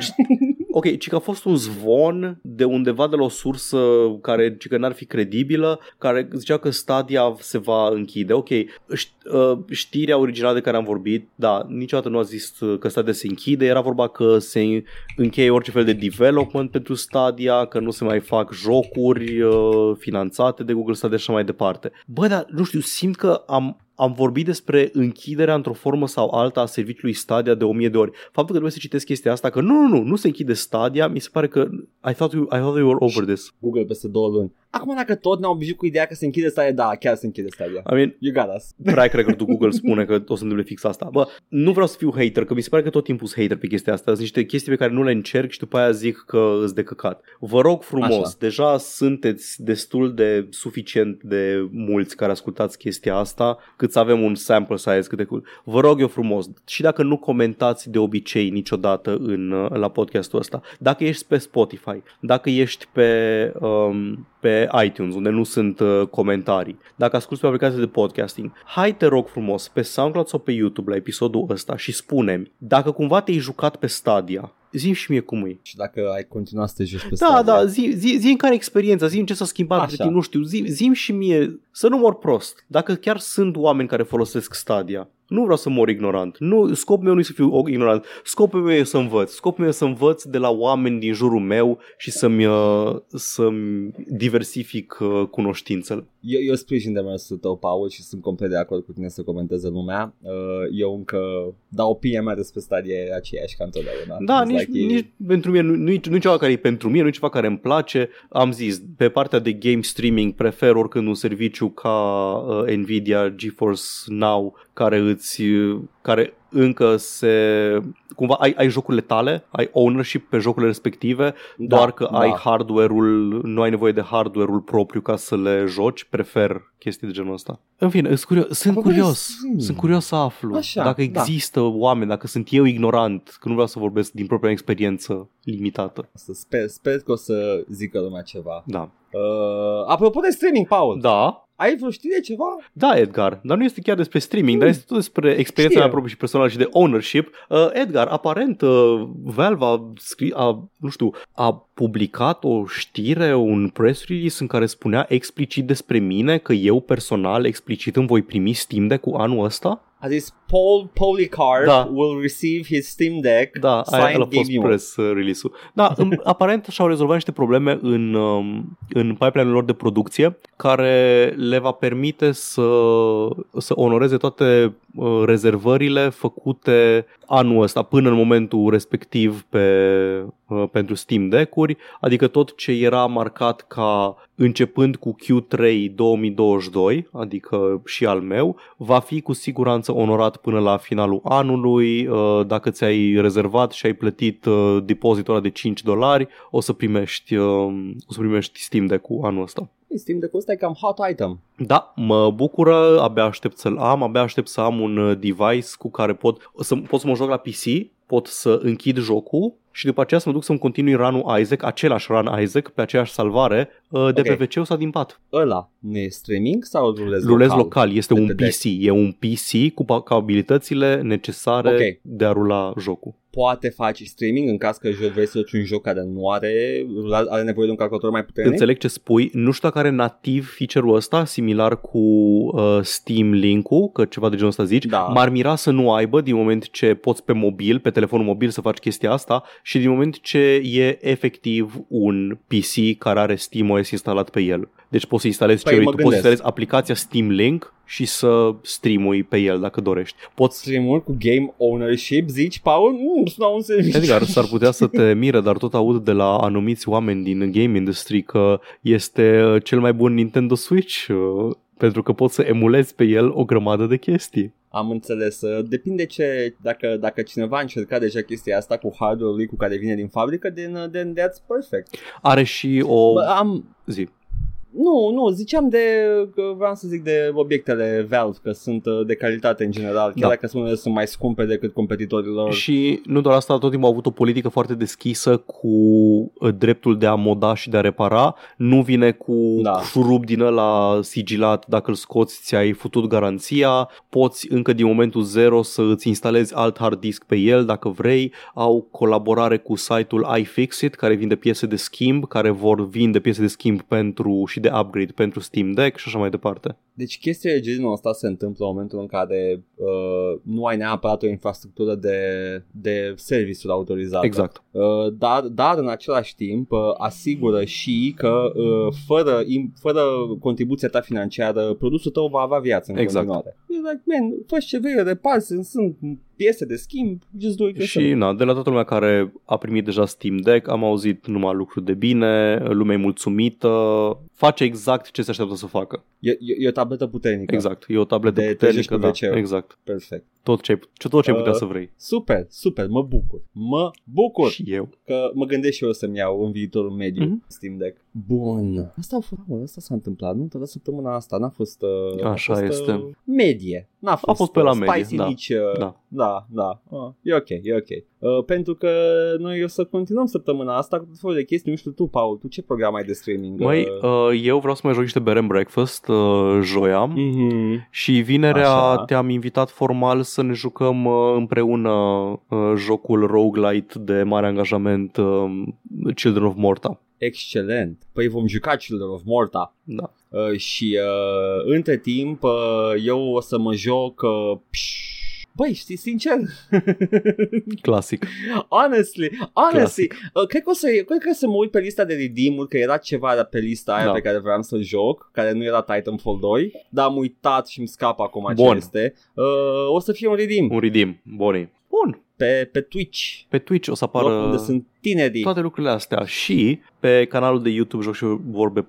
ok, ci că a fost un zvon de undeva de la o sursă care ci că n-ar fi credibilă, care zicea că Stadia se va închide. Ok, ș- uh, știrea originală de care am vorbit, da, niciodată nu a zis că Stadia se închide, era vorba că se încheie orice fel de development pentru Stadia, că nu se mai fac jocuri uh, finanțate de Google Stadia și așa mai departe. Bă, dar nu știu, simt că am, am vorbit despre închiderea într-o formă sau alta a serviciului Stadia de o mie de ori. Faptul că trebuie să citesc chestia asta, că nu, nu, nu, nu se închide Stadia, mi se pare că I thought you, I thought you were over this. Google peste două luni. Acum dacă tot ne-au obișnuit cu ideea că se închide Stadia, da, chiar se închide Stadia. I mean, You got us. [laughs] track record Google spune că o să întâmple fix asta. Bă, nu vreau să fiu hater, că mi se pare că tot timpul sunt hater pe chestia asta. Sunt niște chestii pe care nu le încerc și după aia zic că îți de căcat. Vă rog frumos, Așa. deja sunteți destul de suficient de mulți care ascultați chestia asta, cât să avem un sample size cât de cool. Vă rog eu frumos, și dacă nu comentați de obicei niciodată în, uh, la podcastul ăsta, dacă ești pe Spotify, dacă ești pe, um, pe iTunes, unde nu sunt uh, comentarii, dacă asculti pe aplicații de podcasting, hai te rog frumos pe SoundCloud sau pe YouTube la episodul ăsta și spune dacă cumva te-ai jucat pe Stadia, zi și mie cum e. Și dacă ai continuat să te joci pe Da, Stadia. da, zi, zi, zi în care experiența, zi în ce s-a schimbat Așa. între timp, nu știu, zi, zi și mie să nu mor prost. Dacă chiar sunt oameni care folosesc Stadia, nu vreau să mor ignorant. Nu, scopul meu nu e să fiu ignorant. Scopul meu e să învăț. Scopul meu e să învăț de la oameni din jurul meu și să-mi, uh, să-mi diversific uh, cunoștințele. Eu, eu sprijin demersul tău, Paul, și sunt complet de acord cu tine să comenteze lumea. Uh, eu încă dau opinia mea despre Stadia e aceeași ca întotdeauna. Da, It's nici, like e- nici pentru mine nu, nu, nu e ceva care e pentru mine, nu e ceva care îmi place. Am zis, pe partea de game streaming prefer oricând un serviciu ca uh, Nvidia GeForce Now care îți care încă se cumva ai, ai jocurile tale, ai ownership pe jocurile respective, Da, doar că da. ai hardware-ul, nu ai nevoie de hardware-ul propriu ca să le joci, prefer chestii de genul ăsta. În fine, sunt curios, sunt, Apropo de curios, streaming. sunt curios să aflu Așa, dacă da. există oameni, dacă sunt eu ignorant, că nu vreau să vorbesc din propria experiență limitată. Să Sper, sper că o să zică lumea ceva. Da. Uh, apropo de streaming, Paul, Da, ai vreo știre ceva? da, Edgar, dar nu este chiar despre streaming, dar este tot despre experiența Știu. mea proprie și personală și de ownership. Uh, Edgar, aparent, uh, Valve a, scris, a, nu știu, a publicat o știre, un press release în care spunea explicit despre mine că eu personal explicit îmi voi primi Steam Deck cu anul ăsta. A zis Paul Polycarp Da. will receive his Steam Deck Da, aia signed a fost Game One. press uh, release-ul. Da, [laughs] în, aparent și-au rezolvat niște probleme în, um, în pipeline-ul lor de producție care le va permite să, să onoreze toate uh, rezervările făcute anul ăsta până în momentul respectiv pe, uh, pentru Steam Deck-uri, adică tot ce era marcat ca începând cu Q3 2022, adică și al meu, va fi cu siguranță onorat până la finalul anului. Uh, Dacă ți-ai rezervat și ai plătit uh, depozitul ăla de 5 dolari, o să primești, uh, o să primești Steam Deck-ul anul ăsta. Steam Deck-ul ăsta e cam hot item. Da, mă bucură, abia aștept să-l am, abia aștept să am un uh, device cu care pot să, pot să mă joc la PC, pot să închid jocul și după aceea să mă duc să-mi continui run Isaac, același run Isaac, pe aceeași salvare, uh, de Ok. pe wc sau din pat. Ăla nu e streaming sau rulez Rulez local? local, este de un pe deck? PC, e un PC cu pa- capabilitățile necesare Ok. de a rula jocul. Poate face streaming în caz că jo- vrei să joci un joc care nu are, are nevoie de un calculator mai puternic? Înțeleg ce spui, nu știu dacă are nativ feature-ul ăsta, similar cu uh, Steam Link-ul, că ceva de genul ăsta zici. Da. M-ar mira să nu aibă din moment ce poți pe mobil, pe telefonul mobil să faci chestia asta și din moment ce e efectiv un PC care are SteamOS instalat pe el. Deci poți să instalezi Păi, ce vrei, mă tu poți să gândesc. instalezi aplicația Steam Link și să streamui pe el dacă dorești. Poți Streamul cu game ownership, zici, Paul? Nu, sună un serviciu. Edgar, s-ar putea să te mire, dar tot aud de la anumiți oameni din game industry că este uh, cel mai bun Nintendo Switch uh, pentru că poți să emulezi pe el o grămadă de chestii. Am înțeles. Uh, Depinde ce, dacă, dacă cineva a încercat deja chestia asta cu hardware-ul lui cu care vine din fabrică, then, uh, then that's perfect. Are și o Bă, am, zi. Nu, nu, ziceam de, că vreau să zic de obiectele Valve, că sunt uh, de calitate în general, chiar Da. dacă unele sunt mai scumpe decât competitorilor. Și nu doar asta, tot timpul au avut o politică foarte deschisă cu uh, dreptul de a moda și de a repara. Nu vine cu Da. da. șurub din ăla sigilat, dacă îl scoți ți-ai futut garanția, poți încă din momentul zero să îți instalezi alt hard disk pe el dacă vrei. Au colaborare cu site-ul iFixit care vinde piese de schimb, care vor vinde piese de schimb pentru și de upgrade pentru Steam Deck și așa mai departe. Deci chestia de genul ăsta se întâmplă în momentul în care uh, nu ai neapărat o infrastructură de, de serviciuri autorizate. Exact. Uh, dar, dar în același timp uh, asigură și că uh, fără, im, fără contribuția ta financiară produsul tău va avea viață în Exact. continuare. E like, man, fă ce vrei, repari, sunt, sunt piese de schimb, just do it yourself. Și na, de la toată lumea care a primit deja Steam Deck am auzit numai lucruri de bine, lumea e mulțumită, face exact ce se așteaptă să facă. E, e, e o tabletă puternică. Exact, e o tabletă De puternică, trezești cu da, WC-ul. exact. Perfect. Tot ce, ce, tot ce ai putea Uh, să vrei. Super, super, mă bucur. Mă bucur Și eu. că mă gândesc și eu să-mi iau în viitorul mediu Mhm. Steam Deck. Bun. Asta a fost, bă, asta s-a întâmplat, nu? Toată săptămâna asta n-a fost uh, Așa a fost, este. Uh, medie. N-a fost, fost pe la uh, medie, spicy da. nici uh, Da. Da, da. Uh, e ok, e ok. Uh, pentru că noi o să continuăm săptămâna asta cu tot felul de chestii. Nu știu tu, Paul, tu ce program ai de streaming? Măi, uh, eu vreau să mai joc niște bere and breakfast uh, joia mm-hmm. și vinerea Așa. te-am invitat formal să ne jucăm uh, împreună uh, jocul roguelite de mare angajament uh, Children of Morta. Excelent. Păi vom juca Children of Morta. Da. Uh, și uh, între timp uh, eu o să mă joc uh, pșș, Băi, știi, sincer [laughs] Clasic. Honestly, honestly Clasic. uh, cred, că o să, cred că o să mă uit pe lista de redeem Că era ceva pe lista aia Da. pe care vreau să joc Care nu era Titanfall 2 Dar am uitat și îmi scapă acum Bun. ce este uh, O să fie un redeem Un redeem. Buni. Bun. pe, pe Twitch Pe Twitch o să Loc apară unde sunt tinerii toate lucrurile astea și pe canalul de YouTube Joc și Vorbe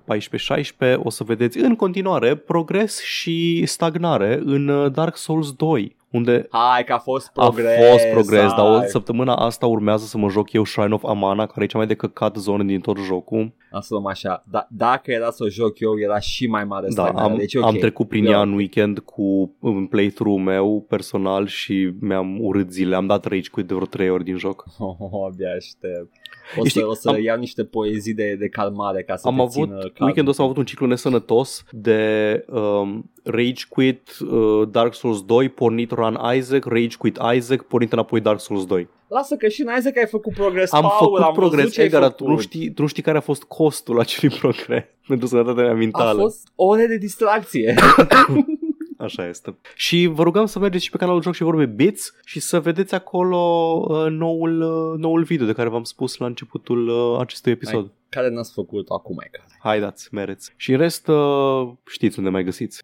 14-16 o să vedeți în continuare progres și stagnare în uh, Dark Souls 2 unde Hai că a fost a progres fost progres, dar o hai. săptămâna asta urmează să mă joc eu Shrine of Amana, care e cea mai de căcat zonă din tot jocul. Am să luăm așa da, Dacă era să o joc eu Era și mai mare Da, stagnare, am, deci, ok. am trecut prin Eu- ea în weekend cu un playthrough meu personal și mi-am urât zile. Am dat rage quit de vreo 3 ori din joc. Oh, [laughs] oh, abia aștept. O Știi, să, o să am- iau niște poezii de, de calmare ca să am te avut, țină calm. weekendul ăsta am avut un ciclu nesănătos de um, Rage Quit uh, Dark Souls 2, pornit Run Isaac, Rage Quit Isaac, pornit înapoi Dark Souls 2. Lasă că și în Isaac ai făcut progres, Am Paul, făcut am progres, văzut ce ai Edgar, dar tu nu, făcut. știi, tu nu știi care a fost costul acelui progres [laughs] pentru sănătatea mea A mentală. fost ore de distracție. [coughs] Așa este. Și vă rugăm să mergeți și pe canalul Joc și Vorbe Bits și să vedeți acolo uh, noul, uh, noul video de care v-am spus la începutul uh, acestui episod. Care n-ați făcut acum e care. Haideți, mereți. Și în rest, uh, știți unde mai găsiți.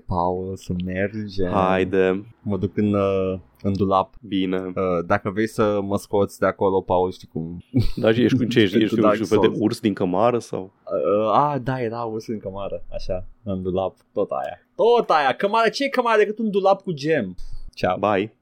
Paul, să mergem. Haide, Mă duc în, uh, în dulap. bine. Uh, dacă vrei să mă scoți de acolo, Paul, știi cum. Da, și ești cu ce? Ești, Pentru ești un Dark fel de Souls. urs din cămară sau? Uh, a, da, era urs în cămară. Așa, în dulap. Tot aia. Tot aia. Cămară, ce e cămară decât un dulap cu gem? Ceau. Bye!